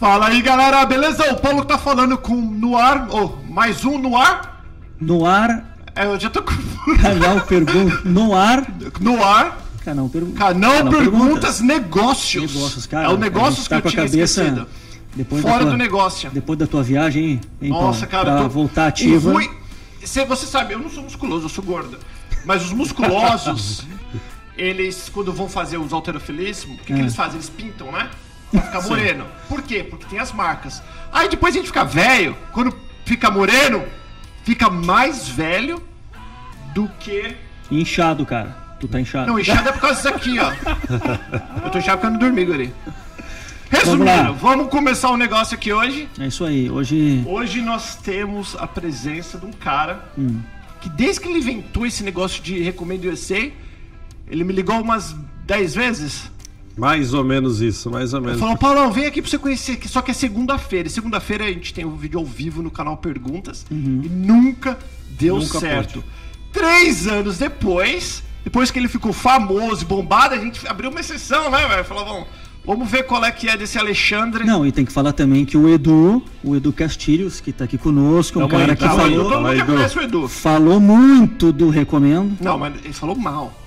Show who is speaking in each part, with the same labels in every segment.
Speaker 1: Fala aí, galera, beleza? O Paulo tá falando com no ar, oh, mais um no ar.
Speaker 2: No ar,
Speaker 1: É, eu já tô com
Speaker 2: canal Pergunta. No ar,
Speaker 1: no ar.
Speaker 2: canal Pergunta.
Speaker 1: Canal, Perguntas, Negócios.
Speaker 2: Negócios, cara.
Speaker 1: É o
Speaker 2: a
Speaker 1: negócios
Speaker 2: gente
Speaker 1: que
Speaker 2: tá
Speaker 1: eu tinha
Speaker 2: cabeça
Speaker 1: esquecido.
Speaker 2: Depois
Speaker 1: Fora
Speaker 2: tua,
Speaker 1: do negócio.
Speaker 2: Depois da tua viagem, hein,
Speaker 1: Nossa,
Speaker 2: Paulo?
Speaker 1: cara,
Speaker 2: Pra
Speaker 1: tô-
Speaker 2: voltar ativa.
Speaker 1: Cê- você sabe, eu não sou musculoso, eu sou gordo. Mas os musculosos, eles, quando vão fazer os alterofilismo, o que, que
Speaker 2: É.
Speaker 1: eles fazem? Eles pintam, né? Pra ficar moreno. Por quê? Porque tem as marcas. Aí depois a gente fica velho, quando fica moreno, fica mais velho do que.
Speaker 2: Inchado, cara. Tu tá inchado.
Speaker 1: Não, inchado é por causa disso aqui, ó. Eu tô inchado porque eu não dormi, Guri.
Speaker 2: Vamos
Speaker 1: Resumindo,
Speaker 2: lá.
Speaker 1: vamos começar o negócio aqui hoje.
Speaker 2: É isso aí. Hoje.
Speaker 1: Hoje nós temos a presença de um cara
Speaker 2: Hum.
Speaker 1: que desde que ele inventou esse negócio de Recomendo USA, ele me ligou umas 10 vezes.
Speaker 3: Mais ou menos isso, mais ou menos.
Speaker 1: Falou, Paulão, vem aqui pra você conhecer, que só que é segunda-feira. E segunda-feira a gente tem um vídeo ao vivo no canal Perguntas.
Speaker 2: Uhum.
Speaker 1: E nunca deu
Speaker 3: Nunca
Speaker 1: certo. Três anos depois, depois que ele ficou famoso e bombado, a gente abriu uma exceção, né, velho? Falou, vamos, vamos ver qual é que é desse Alexandre.
Speaker 2: Não, e tem que falar também que o Edu, o Edu Castilhos, que tá aqui conosco, um
Speaker 3: aí,
Speaker 2: cara que
Speaker 1: Edu,
Speaker 2: falou,
Speaker 1: todo mundo já
Speaker 3: Edu.
Speaker 1: conhece o Edu.
Speaker 2: falou muito do Recomendo.
Speaker 1: Não, mas ele falou mal.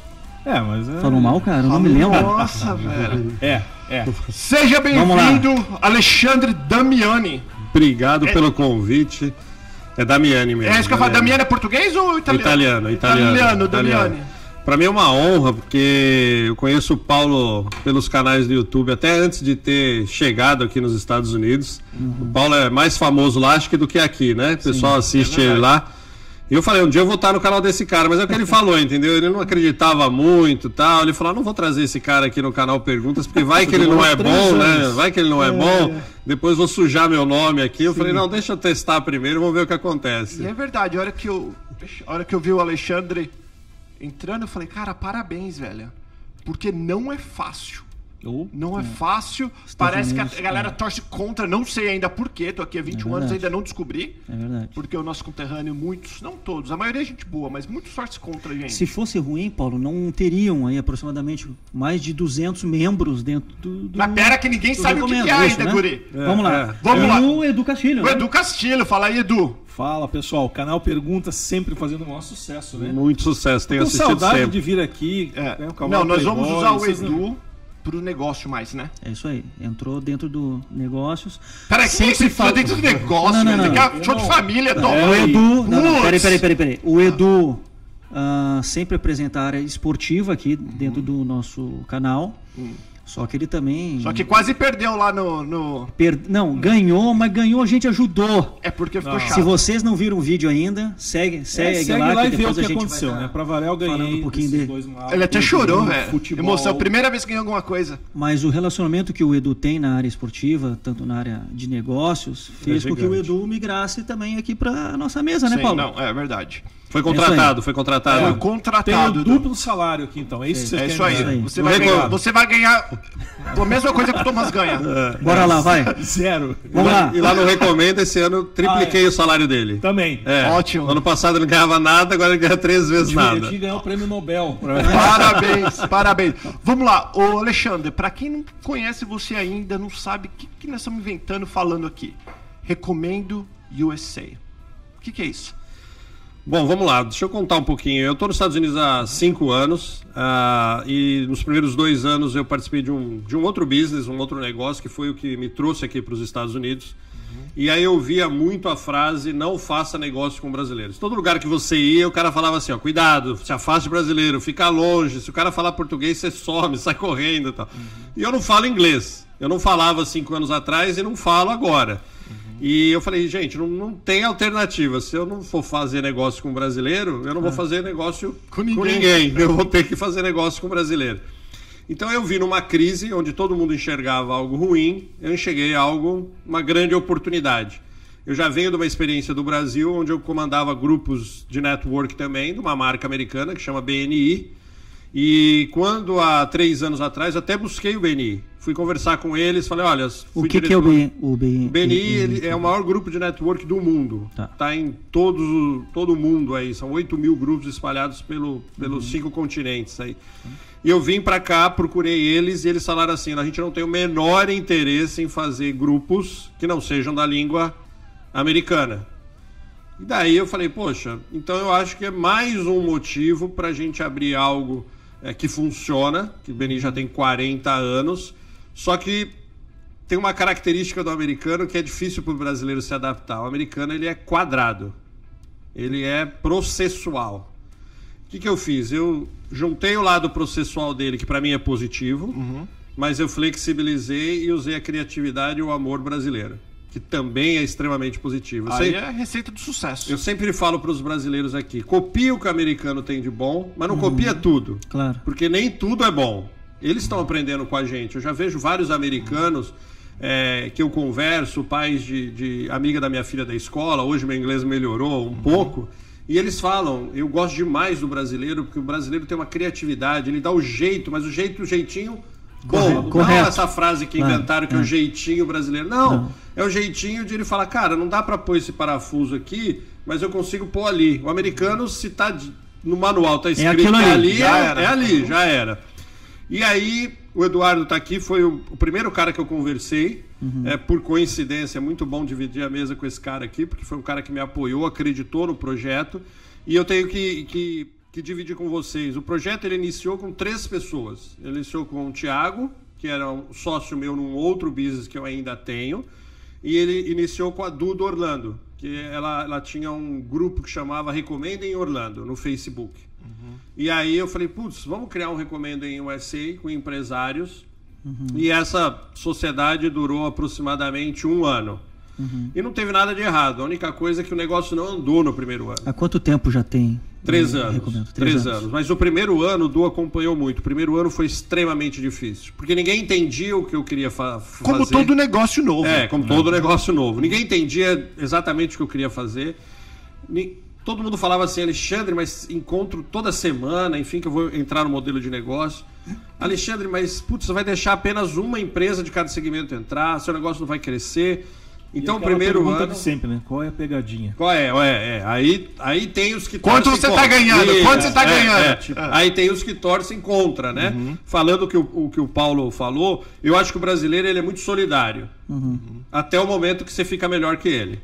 Speaker 4: É, mas é.
Speaker 2: Falou mal, cara? Eu não me lembro.
Speaker 1: Nossa, velho.
Speaker 4: É, é.
Speaker 1: Seja bem-vindo, Alexandre Damiani.
Speaker 3: Obrigado pelo convite. É Damiani mesmo.
Speaker 1: É isso que eu falo. Damiani é português ou italiano?
Speaker 3: Italiano, italiano.
Speaker 1: Italiano, Damiani.
Speaker 3: Pra mim é uma honra, porque eu conheço o Paulo pelos canais do YouTube, até antes de ter chegado aqui nos Estados Unidos. O Paulo é mais famoso lá, acho que do que aqui, né? O pessoal assiste ele lá. E eu falei, um dia eu vou estar no canal desse cara, mas é o que ele falou, entendeu? Ele não acreditava muito e tal. Ele falou, ah, não vou trazer esse cara aqui no canal Perguntas, porque vai que ele não é bom, né? Vai que ele não é bom, depois vou sujar meu nome aqui. Eu falei, não, deixa eu testar primeiro, vamos ver o que acontece.
Speaker 1: E é verdade, a hora que eu, a hora que eu vi o Alexandre entrando, eu falei, cara, parabéns, velho. Porque não é fácil.
Speaker 4: Oh,
Speaker 1: Não é fácil. Parece que
Speaker 2: Unidos,
Speaker 1: a galera torce contra, não sei ainda por quê. Tô aqui há 21 anos
Speaker 2: verdade.
Speaker 1: ainda não descobri.
Speaker 2: É verdade.
Speaker 1: Porque o nosso conterrâneo, muitos, não todos, a maioria é gente boa, mas muitos torce contra, gente.
Speaker 2: Se fosse ruim, Paulo, não teriam aí aproximadamente mais de 200 membros dentro do. do
Speaker 1: Mas pera que ninguém sabe o que, que é
Speaker 2: isso,
Speaker 1: ainda,
Speaker 2: né?
Speaker 1: guri.
Speaker 2: Vamos lá.
Speaker 3: é.
Speaker 1: Vamos
Speaker 2: E
Speaker 1: lá.
Speaker 2: O Edu Castilho.
Speaker 1: O
Speaker 2: né?
Speaker 1: Edu Castilho, fala aí, Edu.
Speaker 4: Fala pessoal, canal Pergunta sempre fazendo o maior sucesso, né?
Speaker 3: Muito sucesso, tenho assistido
Speaker 4: saudade
Speaker 3: sempre.
Speaker 4: de vir aqui.
Speaker 1: É.
Speaker 4: né, o
Speaker 1: Não, nós vamos usar o
Speaker 4: não-
Speaker 1: Edu pro negócio mais, né?
Speaker 2: É isso aí. Entrou dentro do negócios.
Speaker 1: Peraí,
Speaker 2: Sempre
Speaker 1: sempre
Speaker 2: fala
Speaker 1: dentro do negócio,
Speaker 2: Não, não,
Speaker 1: velho.
Speaker 2: não,
Speaker 4: não.
Speaker 1: show de família, Tom.
Speaker 4: É,
Speaker 2: O Edu. Não, não, peraí, peraí, peraí, peraí. O Edu ah, sempre apresenta a área esportiva aqui dentro do nosso canal. Só que ele também.
Speaker 1: Só que quase perdeu lá no. no-
Speaker 2: per- Não, ganhou, mas ganhou, a gente ajudou.
Speaker 1: É porque ficou
Speaker 4: Não.
Speaker 1: chato.
Speaker 2: Se vocês não viram o vídeo ainda, segue,
Speaker 4: É,
Speaker 2: segue,
Speaker 4: segue
Speaker 2: lá,
Speaker 4: lá, e vê o
Speaker 2: depois
Speaker 4: que
Speaker 2: a gente
Speaker 4: aconteceu,
Speaker 2: vai
Speaker 4: né? Pra eu ganhei
Speaker 2: falando um pouquinho
Speaker 4: desses
Speaker 2: de-
Speaker 4: dois maus,
Speaker 1: Ele até chorou, velho.
Speaker 4: Futebol.
Speaker 1: Emoção. Primeira vez que ganhou alguma coisa.
Speaker 2: Mas o relacionamento que o Edu tem na área esportiva, tanto na área de negócios, fez com que o. Edu migrasse também aqui para nossa mesa, né,
Speaker 1: Sim,
Speaker 2: Paulo?
Speaker 1: não, é verdade.
Speaker 3: Foi contratado, foi
Speaker 1: Foi
Speaker 3: contratado.
Speaker 4: Tem o
Speaker 1: contratado.
Speaker 4: Duplo salário aqui, então. É isso que vocês
Speaker 1: É isso aí. Você vai, ganhar, você vai ganhar a mesma coisa que o Thomas ganha.
Speaker 2: Bora lá, vai.
Speaker 4: Zero.
Speaker 2: Vamos lá.
Speaker 3: E lá no Recomenda, esse ano eu tripliquei o salário dele.
Speaker 4: Também.
Speaker 3: É.
Speaker 1: Ótimo.
Speaker 3: Ano passado ele não ganhava nada, agora ele ganha três vezes
Speaker 4: Eu
Speaker 3: nada.
Speaker 4: tinha que ganhar o prêmio Nobel.
Speaker 1: Parabéns, parabéns. Vamos lá, ô Alexandre, pra quem não conhece você ainda, não sabe o que, que nós estamos inventando falando aqui. Recomendo USA. O que, que é isso?
Speaker 3: Bom, vamos lá, deixa eu contar um pouquinho. Eu estou nos Estados Unidos há cinco anos ah, e nos primeiros dois anos eu participei de um, de um outro business, um outro negócio que foi o que me trouxe aqui para os Estados Unidos. E aí eu via muito a frase: não faça negócio com brasileiros. Todo lugar que você ia, o cara falava assim: ó, cuidado, se afaste brasileiro, fica longe. Se o cara falar português, você some, sai correndo e tal. E eu não falo inglês. Eu não falava cinco anos atrás e não falo agora. E eu falei, gente, não, não tem alternativa. Se eu não for fazer negócio com brasileiro, eu não vou fazer negócio
Speaker 1: Com
Speaker 3: com
Speaker 1: ninguém.
Speaker 3: ninguém. Eu vou ter que fazer negócio com brasileiro. Então eu vi numa crise onde todo mundo enxergava algo ruim, eu enxerguei algo, uma grande oportunidade. Eu já venho de uma experiência do Brasil, onde eu comandava grupos de network também, de uma marca americana que chama BNI. E quando há três anos atrás, até busquei o BNI. Fui conversar com eles, falei, olha...
Speaker 2: O que, que é o BNI? O BNI,
Speaker 3: BNI ele é o maior grupo de network do mundo.
Speaker 2: Tá.
Speaker 3: Tá, em todos, todo o mundo aí. São 8 mil grupos espalhados pelo, pelos cinco continentes aí. E eu vim pra cá, procurei eles e eles falaram assim: a gente não tem o menor interesse em fazer grupos que não sejam da língua americana. E daí eu falei, poxa, então eu acho que é mais um motivo para a gente abrir algo é, que funciona, que o Beni já tem 40 anos, só que tem uma característica do americano que é difícil para o brasileiro se adaptar. O americano ele é quadrado, ele é processual. O que, que eu fiz? Eu juntei o lado processual dele, que para mim é positivo, mas eu flexibilizei e usei a criatividade e o amor brasileiro, que também é extremamente positivo. Eu
Speaker 1: Aí
Speaker 3: sei-
Speaker 1: é a receita do sucesso.
Speaker 3: eu sempre falo para os brasileiros aqui: copia o que o americano tem de bom, mas não copia tudo.
Speaker 2: Claro.
Speaker 3: Porque nem tudo é bom. Eles estão aprendendo com a gente. Eu já vejo vários americanos é, que eu converso, pais de, de amiga da minha filha da escola. Hoje meu inglês melhorou um pouco. E eles falam: eu gosto demais do brasileiro, porque o brasileiro tem uma criatividade, ele dá o jeito, mas o jeito, o jeitinho. Bom,
Speaker 2: Correto.
Speaker 3: não
Speaker 2: Correto.
Speaker 3: essa frase que
Speaker 2: Claro,
Speaker 3: inventaram que é
Speaker 2: é.
Speaker 3: o jeitinho brasileiro. Não,
Speaker 2: Não.
Speaker 3: é o jeitinho de ele falar, cara, não dá pra pôr esse parafuso aqui, mas eu consigo pôr ali. O americano, se tá no manual, tá escrito
Speaker 2: aquilo
Speaker 3: que é
Speaker 2: ali,
Speaker 3: ali,
Speaker 1: já
Speaker 3: é,
Speaker 1: era.
Speaker 3: é ali, já era. E aí, o Eduardo tá aqui, foi o, o primeiro cara que eu conversei. É, por coincidência, é muito bom dividir a mesa com esse cara aqui, porque foi um cara que me apoiou, acreditou no projeto. E eu tenho que, que, que dividir com vocês. O projeto ele iniciou com três pessoas. Ele iniciou com o Thiago, que era um sócio meu num outro business que eu ainda tenho. E ele iniciou com a Duda Orlando, que ela, ela tinha um grupo que chamava Recomendem Orlando no Facebook. E aí eu falei, putz, vamos criar um Recomendem USA com empresários. E essa sociedade durou aproximadamente um ano. E não teve nada de errado. A única coisa é que o negócio não andou no primeiro ano.
Speaker 2: Há quanto tempo já tem?
Speaker 3: Três
Speaker 2: Eu
Speaker 3: anos.
Speaker 2: recomendo.
Speaker 3: Três, anos. Mas o primeiro ano o Du acompanhou muito. O primeiro ano foi extremamente difícil. Porque ninguém entendia o que eu queria fa fazer.
Speaker 1: Como todo negócio novo.
Speaker 3: É, como todo negócio novo. Ninguém entendia exatamente o que eu queria fazer. Ni- Todo mundo falava assim, Alexandre, mas encontro toda semana, enfim, que eu vou entrar no modelo de negócio. Alexandre, mas putz, você vai deixar apenas uma empresa de cada segmento entrar, seu negócio não vai crescer. Então, primeiro
Speaker 4: pergunta
Speaker 3: ano.
Speaker 4: de sempre, né? Qual é a pegadinha?
Speaker 3: Qual é? É, é. Aí, aí tem os que
Speaker 1: Quanto
Speaker 3: torcem
Speaker 1: você tá
Speaker 3: contra.
Speaker 1: ganhando? Quanto você tá
Speaker 3: é,
Speaker 1: ganhando?
Speaker 3: é.
Speaker 1: Tipo-
Speaker 3: Aí tem os que torcem contra, né? Falando o que o, o que o Paulo falou, eu acho que o brasileiro ele é muito solidário. Até o momento que você fica melhor que ele.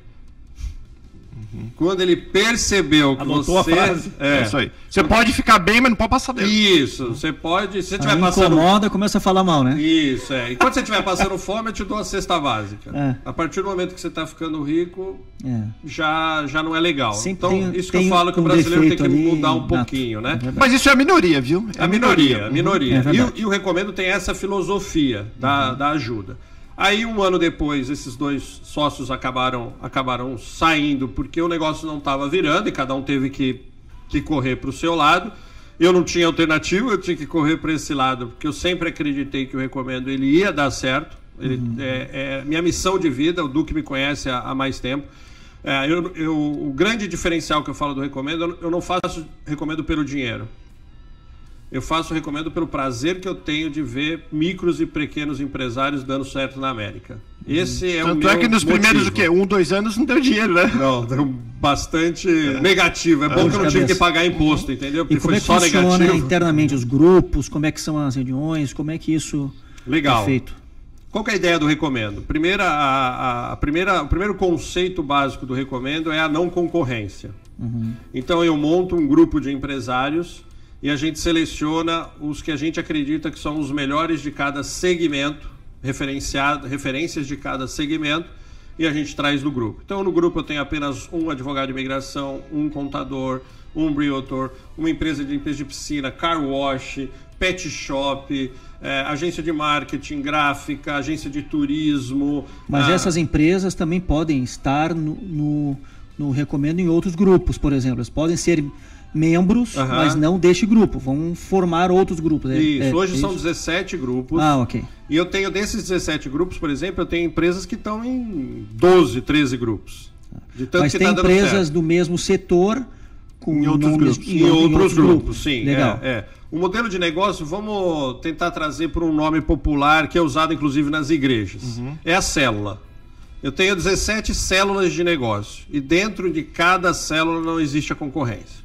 Speaker 3: Quando ele percebeu que
Speaker 4: Anotou a
Speaker 3: você.
Speaker 4: frase?
Speaker 1: É
Speaker 3: É,
Speaker 1: isso aí. Você pode ficar bem, mas não pode passar dele.
Speaker 3: Isso, você pode. Se você estiver passando
Speaker 2: incomoda, começa a falar mal, né?
Speaker 3: isso, é. Enquanto você estiver passando fome, eu te dou a cesta básica.
Speaker 2: É.
Speaker 3: A partir do momento que você está ficando rico,
Speaker 2: É.
Speaker 3: já, já não é legal.
Speaker 2: Sempre
Speaker 3: então,
Speaker 2: tem-
Speaker 3: isso que eu falo que o
Speaker 2: um
Speaker 3: brasileiro tem que
Speaker 2: ali
Speaker 3: mudar um
Speaker 2: nato.
Speaker 3: pouquinho, né?
Speaker 2: É.
Speaker 1: Mas isso é a minoria, viu?
Speaker 3: É a minoria, a minoria.
Speaker 2: É
Speaker 3: e, o, e o Recomendo tem essa filosofia da, da ajuda. Aí, um ano depois, esses dois sócios acabaram, acabaram saindo porque o negócio não estava virando e cada um teve que, que correr para o seu lado. Eu não tinha alternativa, eu tinha que correr para esse lado, porque eu sempre acreditei que o Recomendo ele ia dar certo. Ele, é, é minha missão de vida, o Duque me conhece há, há mais tempo. É, eu, eu- o grande diferencial que eu falo do Recomendo, eu não faço Recomendo pelo dinheiro. Eu faço recomendo pelo prazer que eu tenho de ver micros e pequenos empresários dando certo na América. Esse é o
Speaker 1: Tanto
Speaker 3: meu
Speaker 1: é que nos primeiros, o
Speaker 3: motivo.
Speaker 1: quê? Um, dois anos não deu dinheiro, né?
Speaker 3: Não, deu bastante negativo. É bom
Speaker 2: Dor
Speaker 3: que eu não tive que pagar imposto, entendeu?
Speaker 2: E
Speaker 3: Porque
Speaker 2: como
Speaker 3: foi
Speaker 2: é que
Speaker 3: só
Speaker 2: funciona
Speaker 3: negativo.
Speaker 2: internamente os grupos? Como é que são as reuniões? Como é que isso
Speaker 3: Legal.
Speaker 2: é feito?
Speaker 3: Qual que é a ideia do recomendo? Primeira, a, a- a primeira, o primeiro conceito básico do recomendo é a não concorrência. Então eu monto um grupo de empresários e a gente seleciona os que a gente acredita que são os melhores de cada segmento, referenciado, referências de cada segmento, e a gente traz no grupo. Então no grupo eu tenho apenas um advogado de imigração, um contador, um realtor, uma empresa de limpeza de piscina, car wash, pet shop, eh, agência de marketing, gráfica, agência de turismo.
Speaker 2: Mas
Speaker 3: ah,
Speaker 2: essas empresas também podem estar no, no, no recomendo em outros grupos, por exemplo. Eles podem ser membros, mas não deste grupo. Vão formar outros grupos. É-
Speaker 3: Isso,
Speaker 2: é-
Speaker 3: hoje
Speaker 2: é
Speaker 3: são
Speaker 2: isso?
Speaker 3: 17 grupos.
Speaker 2: Ah, ok.
Speaker 3: E eu tenho desses 17 grupos, por exemplo, eu tenho empresas que estão em 12, 13 grupos.
Speaker 2: Mas
Speaker 3: que
Speaker 2: tem
Speaker 3: tá
Speaker 2: empresas do mesmo setor com
Speaker 1: Em outros
Speaker 2: nomes-
Speaker 1: grupos.
Speaker 3: Em, outros, grupos, sim.
Speaker 2: Legal.
Speaker 3: É, é. O modelo de negócio, vamos tentar trazer por um nome popular que é usado inclusive nas igrejas. É a célula. Eu tenho 17 células de negócio e dentro de cada célula não existe a concorrência.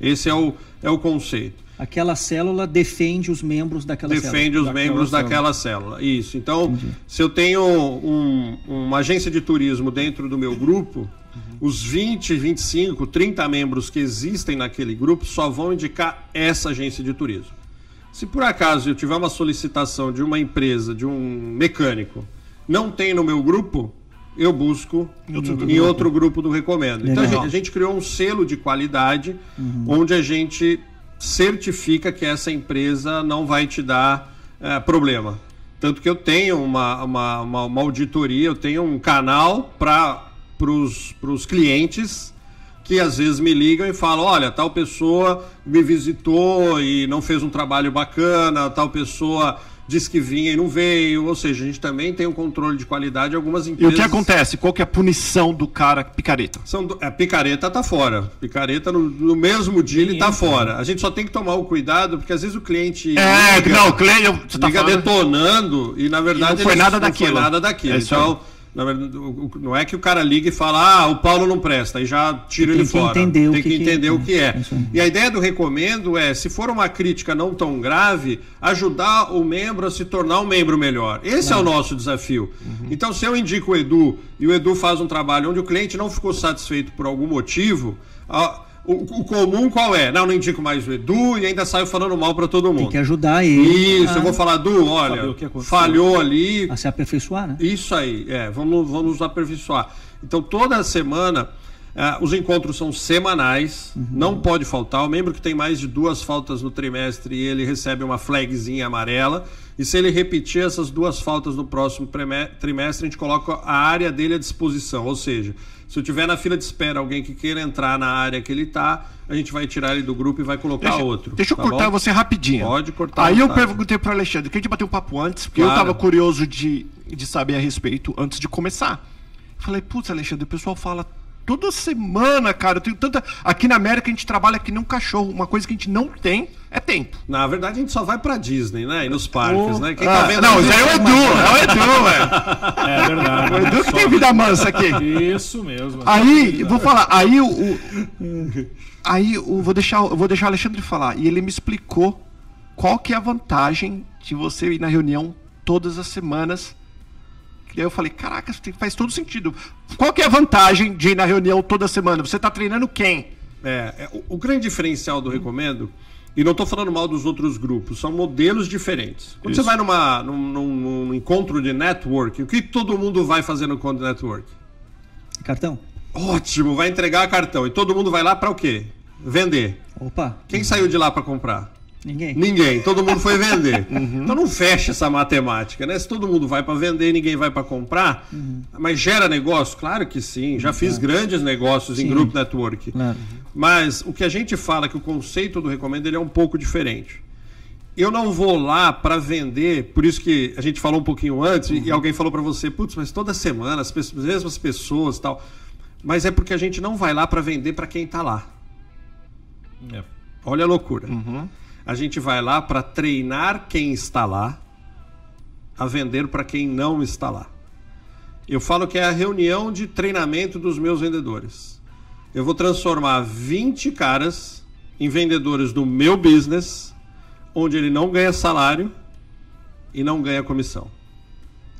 Speaker 3: Esse é o, é o conceito.
Speaker 2: Aquela célula defende os membros daquela
Speaker 3: Defende
Speaker 2: célula.
Speaker 3: os membros daquela célula. Isso. Então, se eu tenho um- uma agência de turismo dentro do meu grupo, os 20, 25, 30 membros que existem naquele grupo só vão indicar essa agência de turismo. Se por acaso eu tiver uma solicitação de uma empresa, de um mecânico, não tem no meu grupo, eu busco em outro, grupo do Recomendo. Então a gente, a gente criou um selo de qualidade onde a gente certifica que essa empresa não vai te dar eh, problema. Tanto que eu tenho uma, uma, uma, uma auditoria, eu tenho um canal para os clientes que às vezes me ligam e falam: olha, tal pessoa me visitou e não fez um trabalho bacana, tal pessoa disse que vinha e não veio. Ou seja, a gente também tem um controle de qualidade. Algumas
Speaker 1: E
Speaker 3: empresas.
Speaker 1: o que acontece? Qual que é a punição do cara picareta?
Speaker 3: São, do- a picareta tá fora. Picareta no, no mesmo dia ele tá fora. A gente só tem que tomar o cuidado, porque às vezes o cliente.
Speaker 1: É,
Speaker 3: liga-
Speaker 1: não, Cleio, você tá
Speaker 3: liga
Speaker 1: falando...
Speaker 3: detonando e na verdade
Speaker 1: E não foi
Speaker 3: ele-
Speaker 1: nada
Speaker 3: não
Speaker 1: daquilo.
Speaker 3: Foi nada daquilo.
Speaker 1: É isso aí.
Speaker 3: Verdade, não é que o cara liga e fala, ah, o Paulo não presta, e já tira
Speaker 2: Tem
Speaker 3: ele
Speaker 2: que
Speaker 3: fora.
Speaker 2: entender
Speaker 3: tem que,
Speaker 2: que que-
Speaker 3: entender o que é.
Speaker 2: é aí.
Speaker 3: E a ideia do recomendo é, se for uma crítica não tão grave, ajudar o membro a se tornar um membro melhor. Esse é o nosso desafio.
Speaker 2: Uhum.
Speaker 3: Então, se eu indico o Edu e o Edu faz um trabalho onde o cliente não ficou satisfeito por algum motivo, a- o, o comum qual é? Não, não indico mais o Edu e ainda saio falando mal para todo mundo.
Speaker 2: Tem que ajudar ele
Speaker 3: Isso,
Speaker 2: a,
Speaker 3: eu vou falar, Du,
Speaker 4: Saber
Speaker 3: olha, falhou ali.
Speaker 2: a se aperfeiçoar, né?
Speaker 3: Isso aí, é, vamos, vamos nos aperfeiçoar. Então, toda semana, ah, os encontros são semanais, não pode faltar. O membro que tem mais de duas faltas no trimestre, ele recebe uma flagzinha amarela. E se ele repetir essas duas faltas no próximo trimestre, a gente coloca a área dele à disposição. Ou seja, se eu tiver na fila de espera alguém que queira entrar na área que ele está, a gente vai tirar ele do grupo e vai colocar
Speaker 1: Deixa,
Speaker 3: outro.
Speaker 1: deixa eu
Speaker 3: tá
Speaker 1: cortar
Speaker 3: bom?
Speaker 1: você rapidinho.
Speaker 3: Pode cortar
Speaker 1: Aí eu
Speaker 3: vontade.
Speaker 1: perguntei pro Alexandre, que a gente bateu um papo antes, porque eu
Speaker 3: Claro.
Speaker 1: tava curioso de, de saber a respeito antes de começar. Falei, putz, Alexandre, o pessoal fala toda semana, cara. Eu tenho tanta. Aqui na América a gente trabalha que nem um cachorro. Uma coisa que a gente não tem é tempo.
Speaker 3: Na verdade, a gente só vai pra Disney, né? E nos parques, né? Quem
Speaker 1: Ah,
Speaker 3: tá vendo
Speaker 1: não, isso aí é o Edu, é o Edu, velho.
Speaker 4: É verdade.
Speaker 1: O Edu que tem vida mansa aqui.
Speaker 4: Isso mesmo.
Speaker 1: Aí, vou falar, aí o. o- aí eu vou deixar, eu vou deixar o Alexandre falar. E ele me explicou qual que é a vantagem de você ir na reunião todas as semanas. E aí eu falei, caraca, faz todo sentido. Qual que é a vantagem de ir na reunião toda semana? Você tá treinando quem?
Speaker 3: É, é, o, o grande diferencial do Recomendo, e não estou falando mal dos outros grupos, são modelos diferentes. Quando
Speaker 1: Isso.
Speaker 3: você vai numa, num, num- num encontro de network, o que todo mundo vai fazer no encontro de network?
Speaker 2: Cartão?
Speaker 3: Ótimo, vai entregar cartão. E todo mundo vai lá para o quê? Vender.
Speaker 2: Opa,
Speaker 3: Quem saiu de lá para comprar?
Speaker 2: Ninguém.
Speaker 3: Ninguém, todo mundo foi vender. Então não fecha essa matemática, né? Se todo mundo vai para vender ninguém vai para comprar, mas gera negócio? Claro que sim. Já fiz grandes negócios em
Speaker 2: Sim.
Speaker 3: grupo network.
Speaker 2: Claro.
Speaker 3: Mas o que a gente fala que o conceito do recomendo ele é um pouco diferente. Eu não vou lá para vender, por isso que a gente falou um pouquinho antes e alguém falou para você, putz, mas toda semana as pessoas- mesmas pessoas, e tal. Mas é porque a gente não vai lá para vender para quem está lá.
Speaker 4: É.
Speaker 3: Olha a loucura. A gente vai lá para treinar quem está lá a vender para quem não está lá. Eu falo que é a reunião de treinamento dos meus vendedores. Eu vou transformar 20 caras em vendedores do meu business, onde ele não ganha salário e não ganha comissão.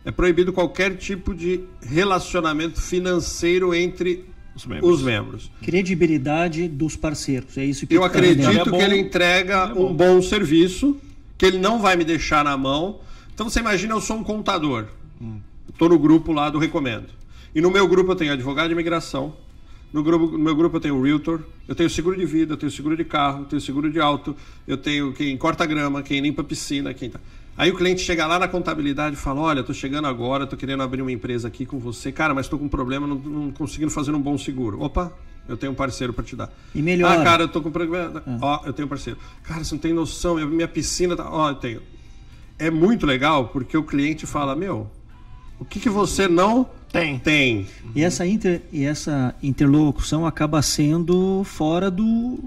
Speaker 3: É proibido qualquer tipo de relacionamento financeiro entre
Speaker 1: Os membros.
Speaker 3: os membros.
Speaker 2: Credibilidade dos parceiros. É isso que
Speaker 3: Eu
Speaker 2: tá
Speaker 3: acredito
Speaker 4: É bom.
Speaker 3: que ele entrega um bom serviço, que ele não vai me deixar na mão. Então você imagina, eu sou um contador. Estou no grupo lá do Recomendo. E no meu grupo eu tenho advogado de imigração. No, grupo, no meu grupo eu tenho realtor, eu tenho seguro de vida, eu tenho seguro de carro, eu tenho seguro de auto, eu tenho quem corta grama, quem limpa a piscina, quem tá. Aí o cliente chega lá na contabilidade e fala: Olha, estou chegando agora, estou querendo abrir uma empresa aqui com você, cara, mas estou com um problema, não, não conseguindo fazer um bom seguro. Opa, eu tenho um parceiro para te dar.
Speaker 2: E melhora.
Speaker 3: Ah, cara, eu tô com problema. Ó, eu tenho um parceiro. Cara, você não tem noção, minha piscina tá. Ó, eu tenho. É muito legal porque o cliente fala: Meu, o que, que você não
Speaker 1: Tem.
Speaker 3: Tem.
Speaker 2: E essa, inter, e essa interlocução acaba sendo fora do,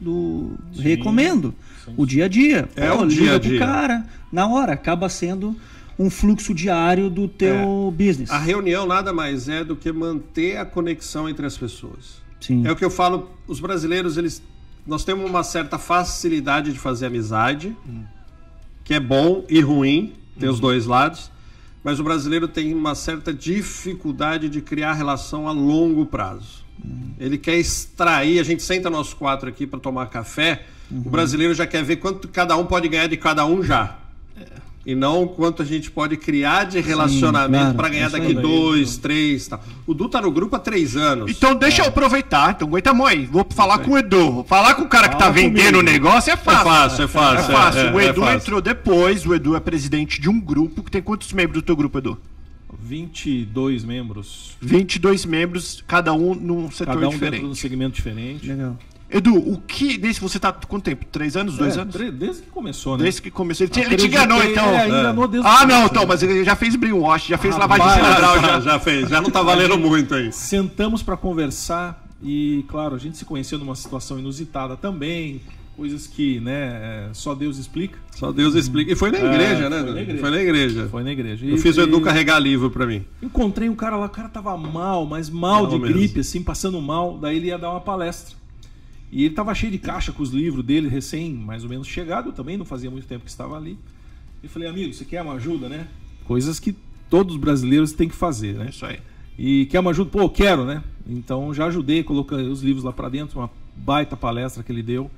Speaker 2: do recomendo. O dia a dia.
Speaker 3: É o
Speaker 2: liga
Speaker 3: dia a dia.
Speaker 2: cara, na hora, acaba sendo um fluxo diário do teu business.
Speaker 3: A reunião nada mais é do que manter a conexão entre as pessoas.
Speaker 2: Sim.
Speaker 3: É o que eu falo, os brasileiros, eles nós temos uma certa facilidade de fazer amizade, que é bom e ruim, tem os dois lados, mas o brasileiro tem uma certa dificuldade de criar relação a longo prazo. Ele quer extrair, a gente senta nós quatro aqui para tomar café, o brasileiro já quer ver quanto cada um pode ganhar de cada um já. E não quanto a gente pode criar de relacionamento
Speaker 2: claro,
Speaker 3: para ganhar
Speaker 2: isso
Speaker 3: daqui dois, três, tal. O Du tá no grupo há três anos.
Speaker 1: Então deixa eu aproveitar. Então aguenta mãe. Vou falar com o Edu. Vou falar com o cara que tá
Speaker 4: Fala
Speaker 1: vendendo o negócio. É fácil.
Speaker 3: É fácil, é
Speaker 1: É
Speaker 3: fácil.
Speaker 1: fácil.
Speaker 3: é,
Speaker 1: o
Speaker 3: é
Speaker 1: Edu
Speaker 3: fácil.
Speaker 1: entrou depois. O Edu é presidente de um grupo que tem quantos membros do teu grupo, Edu?
Speaker 4: 22 membros,
Speaker 1: 22 membros, cada um num setor
Speaker 4: cada um
Speaker 1: diferente.
Speaker 4: dentro de um segmento diferente.
Speaker 2: Legal.
Speaker 1: Edu, o que. Desde você tá quanto tempo? Três anos? Dois
Speaker 4: É,
Speaker 1: anos?
Speaker 4: Desde que começou, né?
Speaker 1: Desde que começou. Ele te, ele te enganou,
Speaker 4: Acreditei-
Speaker 1: então.
Speaker 4: É, enganou desde
Speaker 1: Ah, não, então, mas ele já fez brainwash, já fez
Speaker 4: Rapaz,
Speaker 1: lavagem cerebral.
Speaker 3: já,
Speaker 1: Já.
Speaker 3: fez, já não tá valendo muito aí.
Speaker 4: Sentamos para conversar e, claro, a gente se conheceu numa situação inusitada também, coisas que, né, é, só Deus explica.
Speaker 3: Só Deus explica. E foi na
Speaker 4: É,
Speaker 3: igreja, né?
Speaker 4: foi na igreja.
Speaker 3: Foi na igreja.
Speaker 4: Foi na igreja.
Speaker 3: Eu
Speaker 4: E-
Speaker 3: fiz o Edu
Speaker 4: e-
Speaker 3: carregar livro pra mim.
Speaker 4: Encontrei um cara lá, o cara tava mal, mas mal
Speaker 3: Mal
Speaker 4: de
Speaker 3: mesmo.
Speaker 4: gripe, assim, passando mal. Daí ele ia dar uma palestra. E ele tava cheio de caixa com os livros dele, recém, mais ou menos chegado. Eu também não fazia muito tempo que estava ali. E falei, amigo, você quer uma ajuda, né? Coisas que todos os brasileiros têm que fazer, né?
Speaker 1: Isso aí.
Speaker 4: E quer uma ajuda? Pô, quero, né? Então já ajudei, coloquei os livros lá pra dentro, uma baita palestra que ele deu.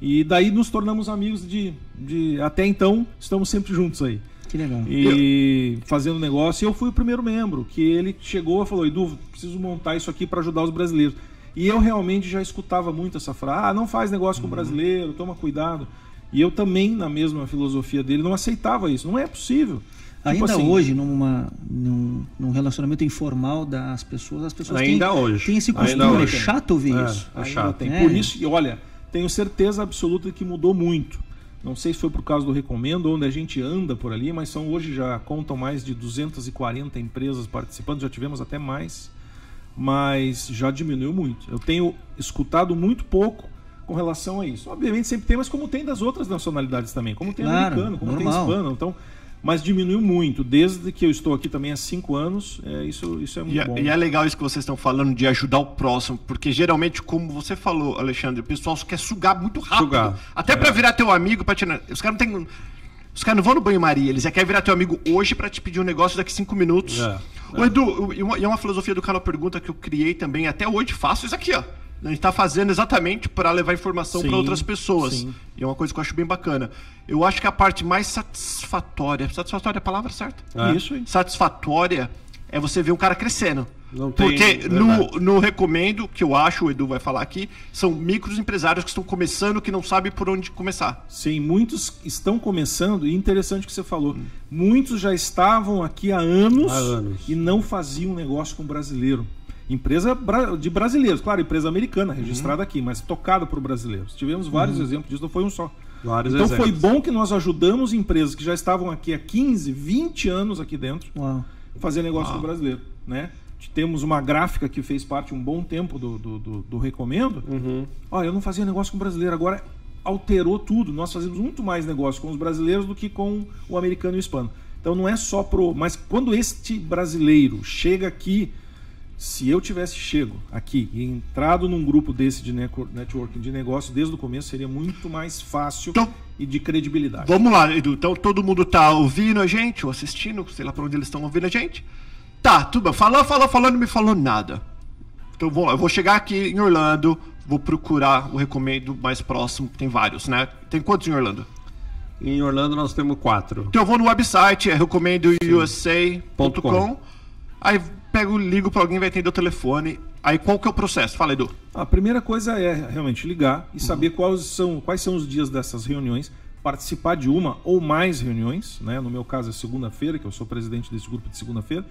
Speaker 4: E daí nos tornamos amigos de, de. Até então, estamos sempre juntos aí.
Speaker 2: Que legal.
Speaker 4: E fazendo negócio. E eu fui o primeiro membro, que ele chegou e falou: Edu, preciso montar isso aqui para ajudar os brasileiros. E eu realmente já escutava muito essa frase: ah, não faz negócio com
Speaker 2: Uhum.
Speaker 4: brasileiro, toma cuidado. E eu também, na mesma filosofia dele, não aceitava isso. Não é possível. Tipo
Speaker 2: Ainda
Speaker 4: assim,
Speaker 2: hoje, numa, num, num relacionamento informal das pessoas, as pessoas
Speaker 3: Ainda
Speaker 2: têm,
Speaker 3: hoje.
Speaker 2: têm esse
Speaker 3: Ainda
Speaker 2: costume. É
Speaker 3: hoje.
Speaker 2: chato ouvir
Speaker 3: É.
Speaker 2: isso.
Speaker 3: É
Speaker 4: Ainda
Speaker 3: chato.
Speaker 4: tem.
Speaker 2: É.
Speaker 4: Por isso, e olha, tenho certeza absoluta de que mudou muito. Não sei se foi por causa do Recomendo, onde a gente anda por ali, mas são hoje já contam mais de 240 empresas participando, já tivemos até mais, mas já diminuiu muito. Eu tenho escutado muito pouco com relação a isso. Obviamente sempre tem, mas como tem das outras nacionalidades também, como tem
Speaker 2: Claro,
Speaker 4: americano, como
Speaker 2: normal.
Speaker 4: tem hispano, então, mas diminuiu muito. Desde que eu estou aqui também há cinco anos, é, isso, isso é muito
Speaker 1: E é,
Speaker 4: bom.
Speaker 1: e é legal isso que vocês estão falando de ajudar o próximo, porque geralmente, como você falou, Alexandre, o pessoal só quer sugar muito rápido.
Speaker 3: Sugar.
Speaker 1: Até pra virar teu amigo, pra te... Os caras não tem. Os caras não vão no banho-maria, eles já querem virar teu amigo hoje pra te pedir um negócio daqui cinco minutos.
Speaker 3: É,
Speaker 1: Ô, Edu, e uma, e uma filosofia do canal Pergunta que eu criei também, até hoje faço isso aqui, ó. A gente tá fazendo exatamente para levar informação para outras pessoas.
Speaker 4: sim.
Speaker 1: E é uma coisa que eu acho bem bacana. Eu acho que a parte mais satisfatória. Satisfatória é a palavra certa?
Speaker 3: É.
Speaker 4: Isso aí.
Speaker 1: satisfatória é você ver um cara crescendo.
Speaker 3: Não tem-
Speaker 1: Porque no, no recomendo, que eu acho, o Edu vai falar aqui, são micros empresários que estão começando, que não sabem por onde começar.
Speaker 4: Sim, muitos estão começando, e interessante o que você falou. Muitos já estavam aqui há anos,
Speaker 3: Há anos.
Speaker 4: e não faziam negócio com brasileiro. Empresa de brasileiros, claro, empresa americana, registrada aqui, mas tocada por brasileiros. Tivemos vários exemplos disso, não foi um só.
Speaker 3: Vários
Speaker 4: então foi
Speaker 3: exemplos.
Speaker 4: bom que nós ajudamos empresas que já estavam aqui há 15, 20 anos aqui dentro,
Speaker 2: Uau.
Speaker 4: fazer negócio com brasileiro, né? Temos uma gráfica que fez parte um bom tempo do, do, do- do Recomendo. Olha, eu não fazia negócio com brasileiro, agora alterou tudo. Nós fazemos muito mais negócio com os brasileiros do que com o americano e o hispano. Então não é só pro. Mas quando este brasileiro chega aqui, se eu tivesse chego aqui e entrado num grupo desse de networking de negócio desde o começo, seria muito mais fácil
Speaker 1: Então-
Speaker 4: e de credibilidade.
Speaker 1: Vamos lá, Edu. Então todo mundo tá ouvindo a gente, ou assistindo, sei lá pra onde eles estão ouvindo a gente. Tá, tudo bem. Falou, falou, falou, não me falou nada. Então vou, eu vou chegar aqui em Orlando, vou procurar o recomendo mais próximo, tem vários, né? Tem quantos em Orlando?
Speaker 3: Em Orlando nós temos quatro.
Speaker 1: Então eu vou no website, é recomendousa.com. Aí pego, ligo pra alguém, vai atender o telefone. Aí qual que é o processo? Fala, Edu.
Speaker 4: A primeira coisa é realmente ligar e saber quais são, quais são os dias dessas reuniões, participar de uma ou mais reuniões, né? No meu caso é segunda-feira, que eu sou presidente desse grupo de segunda-feira.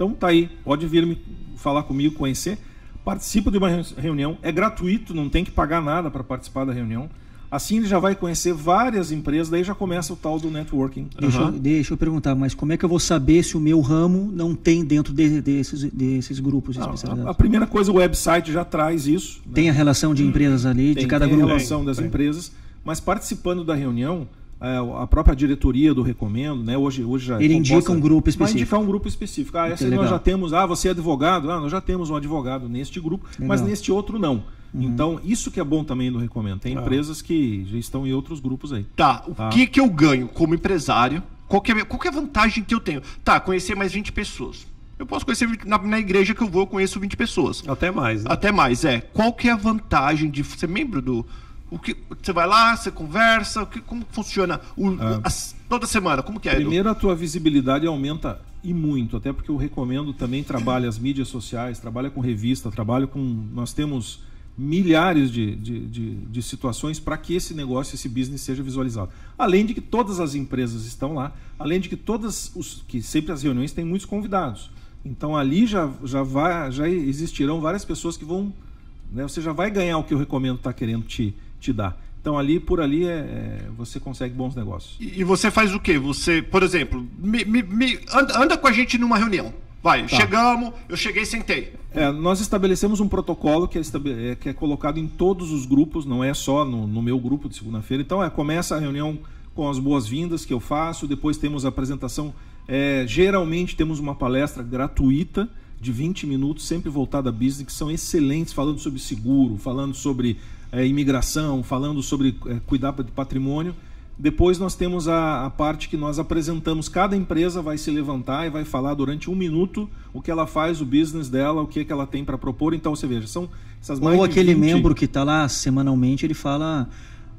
Speaker 4: Então tá aí, pode vir me falar comigo, conhecer. Participa de uma re- reunião, é gratuito, não tem que pagar nada para participar da reunião. Assim ele já vai conhecer várias empresas, daí já começa o tal do networking.
Speaker 2: Deixa, eu, deixa eu perguntar, mas como é que eu vou saber se o meu ramo não tem dentro de- desses, desses grupos
Speaker 4: Ah,
Speaker 2: especializados?
Speaker 4: a, a primeira coisa, o website já traz isso. né?
Speaker 2: Tem a relação de empresas ali,
Speaker 4: tem,
Speaker 2: de cada
Speaker 4: tem
Speaker 2: grupo?
Speaker 4: a relação das empresas, mas participando da reunião, a própria diretoria do Recomendo, né? Hoje, hoje já é
Speaker 2: Ele indica um grupo
Speaker 4: Vai
Speaker 2: específico.
Speaker 4: indicar um grupo específico. Ah, essa nós já temos. Ah, você é advogado? Ah, nós já temos um advogado neste grupo, mas
Speaker 2: Legal. Uhum.
Speaker 4: neste outro não. Então, isso que é bom também do Recomendo. Tem empresas que já estão em outros grupos aí.
Speaker 1: Tá, o
Speaker 4: Tá.
Speaker 1: que que eu ganho como empresário? Qual que, é, qual que é a vantagem que eu tenho? Tá, conhecer mais 20 pessoas. Eu posso conhecer na, na igreja que eu vou, eu conheço 20 pessoas.
Speaker 3: Até mais, né?
Speaker 1: Até mais, é. Qual que é a vantagem de ser membro do. O que, você vai lá, você conversa, o que, como funciona o, as- toda semana? Como que é? Edu?
Speaker 4: Primeiro, a tua visibilidade aumenta e muito, até porque eu recomendo também trabalha as mídias sociais, trabalha com revista, trabalha com. Nós temos milhares de, de, de, de situações para que esse negócio, esse business seja visualizado. Além de que todas as empresas estão lá, além de que todas os que sempre as reuniões têm muitos convidados. Então ali já, já, vai, já existirão várias pessoas que vão. Né, você já vai ganhar o que eu recomendo estar querendo te, te dar. Então ali por ali é, é, você consegue bons negócios.
Speaker 1: E você faz o quê? Você, por exemplo, me- me- me- anda, anda com a gente numa reunião. Vai, chegamos, eu cheguei e sentei.
Speaker 4: É, nós estabelecemos um protocolo que é, é, que é colocado em todos os grupos, não é só no, no meu grupo de segunda-feira. Então, é, começa a reunião com as boas-vindas que eu faço, depois temos a apresentação. é, geralmente temos uma palestra gratuita de 20 minutos, sempre voltada a business, que são excelentes, falando sobre seguro, falando sobre é, imigração, falando sobre é, cuidar de patrimônio. Depois nós temos a, a parte que nós apresentamos, cada empresa vai se levantar e vai falar durante um minuto o que ela faz, o business dela, o que, é que ela tem para propor. Então você veja, são essas mais
Speaker 2: Ou aquele
Speaker 4: 20
Speaker 2: membro que está lá semanalmente, ele fala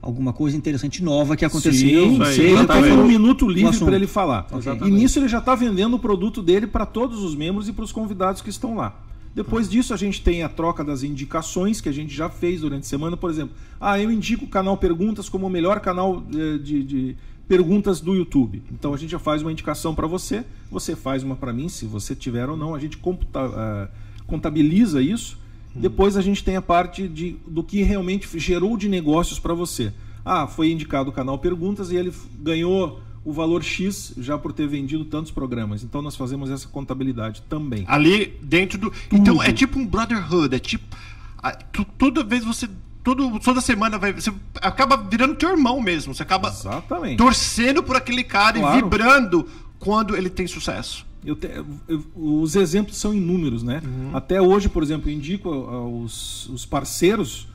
Speaker 2: alguma coisa interessante nova que aconteceu.
Speaker 4: Sim, sim, ele
Speaker 3: exatamente.
Speaker 4: tem um minuto livre para ele falar.
Speaker 3: Exatamente.
Speaker 4: E nisso ele já está vendendo o produto dele para todos os membros e para os convidados que estão lá. Depois disso, a gente tem a troca das indicações que a gente já fez durante a semana. Por exemplo, ah, eu indico o canal Perguntas como o melhor canal eh, de, de perguntas do YouTube. Então a gente já faz uma indicação para você, você faz uma para mim, se você tiver ou não. A gente computa, ah, contabiliza isso. Depois a gente tem a parte de, do que realmente gerou de negócios para você. Ah, foi indicado o canal Perguntas e ele ganhou o valor X já por ter vendido tantos programas. Então nós fazemos essa contabilidade também.
Speaker 1: Ali dentro do. Então é tipo um brotherhood, é tipo. a- tu- toda vez você. Todo, toda semana vai. Você acaba virando teu irmão mesmo. Você acaba
Speaker 4: Exatamente.
Speaker 1: torcendo por aquele cara e
Speaker 4: Claro.
Speaker 1: vibrando quando ele tem sucesso.
Speaker 4: Eu te- eu- os exemplos são inúmeros, né? Até hoje, por exemplo, eu indico aos os parceiros,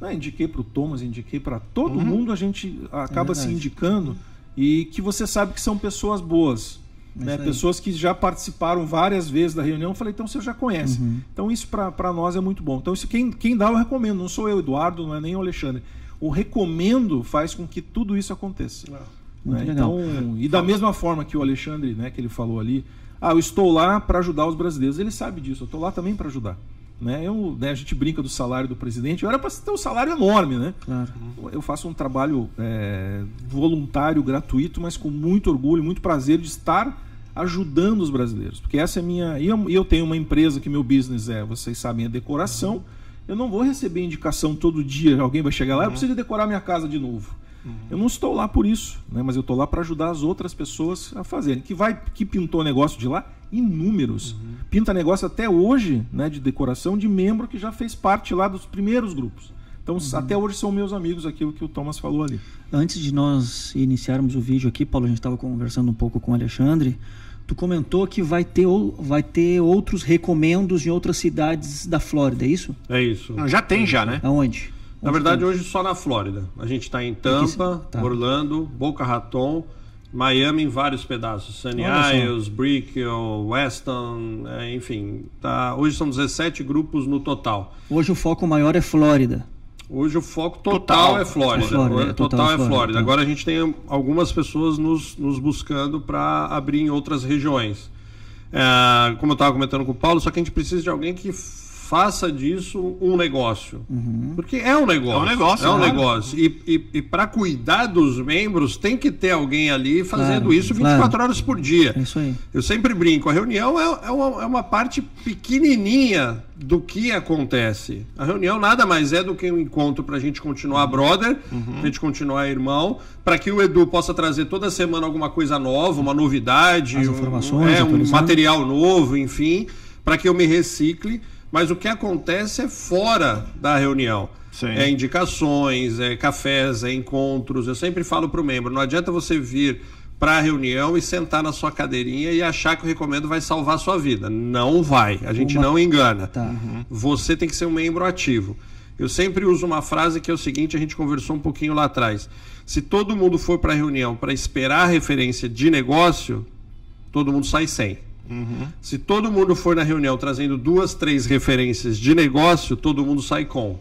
Speaker 4: né? indiquei para o Thomas, indiquei para todo mundo, a gente acaba se
Speaker 2: verdade.
Speaker 4: indicando e que você sabe que são pessoas boas. Né?
Speaker 2: isso aí.
Speaker 4: Pessoas que já participaram várias vezes da reunião, eu falei, então você já conhece. Então isso para nós é muito bom. Então isso quem, quem dá eu recomendo, não sou eu, Eduardo, não é nem o Alexandre. O recomendo faz com que tudo isso aconteça. Né? Então, e da mesma forma que o Alexandre, né, que ele falou ali, ah, eu estou lá para ajudar os brasileiros. Ele sabe disso, eu estou lá também para ajudar. Né? Eu, né, a gente brinca do salário do presidente, eu era para ter um salário enorme, né?
Speaker 2: Claro.
Speaker 4: Eu faço um trabalho é, voluntário, gratuito, mas com muito orgulho, muito prazer de estar ajudando os brasileiros. Porque essa é a minha. E eu, eu tenho uma empresa que meu business é, vocês sabem, é decoração. Eu não vou receber indicação todo dia, alguém vai chegar lá, eu preciso decorar minha casa de novo. Eu não estou lá por isso, né? mas eu estou lá para ajudar as outras pessoas a fazerem. Que vai, que pintou negócio de lá? Inúmeros. Pinta negócio até hoje, né, de decoração de membro que já fez parte lá dos primeiros grupos. Então, até hoje são meus amigos, aquilo que o Thomas falou ali.
Speaker 2: Antes de nós iniciarmos o vídeo aqui, Paulo, a gente estava conversando um pouco com o Alexandre. Tu comentou que vai ter, vai ter outros recomendos em outras cidades da Flórida, é isso?
Speaker 3: É isso.
Speaker 1: Não, Já tem, já, né?
Speaker 2: Aonde?
Speaker 3: Na
Speaker 2: Onde
Speaker 3: verdade,
Speaker 2: tem?
Speaker 3: hoje só na Flórida. A gente está em Tampa,
Speaker 2: Tá.
Speaker 3: Orlando, Boca Raton, Miami em vários pedaços. Sunny. Isles, Brickell, Weston, é, enfim. Tá, hoje são 17 grupos no total.
Speaker 2: Hoje o foco maior é Flórida.
Speaker 3: Hoje o foco total,
Speaker 1: Total.
Speaker 3: é Flórida.
Speaker 2: É Flórida, é
Speaker 3: total,
Speaker 2: total
Speaker 3: é
Speaker 2: Flórida,
Speaker 3: Flórida.
Speaker 2: tá.
Speaker 3: Agora a gente tem algumas pessoas nos, nos buscando para abrir em outras regiões. É, como eu estava comentando com o Paulo, só que a gente precisa de alguém que faça disso um negócio. Porque é um negócio.
Speaker 1: É um negócio,
Speaker 3: É um
Speaker 1: claro.
Speaker 3: negócio. E, e, e para cuidar dos membros, tem que ter alguém ali fazendo
Speaker 2: Claro,
Speaker 3: isso 24
Speaker 2: claro.
Speaker 3: horas por dia.
Speaker 2: É isso aí.
Speaker 3: Eu sempre brinco, a reunião é, é uma, é uma parte pequenininha do que acontece. A reunião nada mais é do que um encontro para a gente continuar brother, pra gente continuar irmão, para que o Edu possa trazer toda semana alguma coisa nova, uma novidade,
Speaker 2: As
Speaker 3: um-
Speaker 2: informações,
Speaker 3: é, um material novo, enfim, para que eu me recicle. Mas o que acontece é fora da reunião.
Speaker 1: Sim.
Speaker 3: É indicações, é cafés, é encontros. Eu sempre falo para o membro: não adianta você vir para a reunião e sentar na sua cadeirinha e achar que o recomendo vai salvar a sua vida. Não vai. A gente
Speaker 2: Uma-
Speaker 3: não engana.
Speaker 2: Tá.
Speaker 3: Você tem que ser um membro ativo. Eu sempre uso uma frase que é o seguinte: a gente conversou um pouquinho lá atrás. Se todo mundo for para a reunião para esperar a referência de negócio, todo mundo sai sem. Se todo mundo for na reunião trazendo duas, três referências de negócio, todo mundo sai com.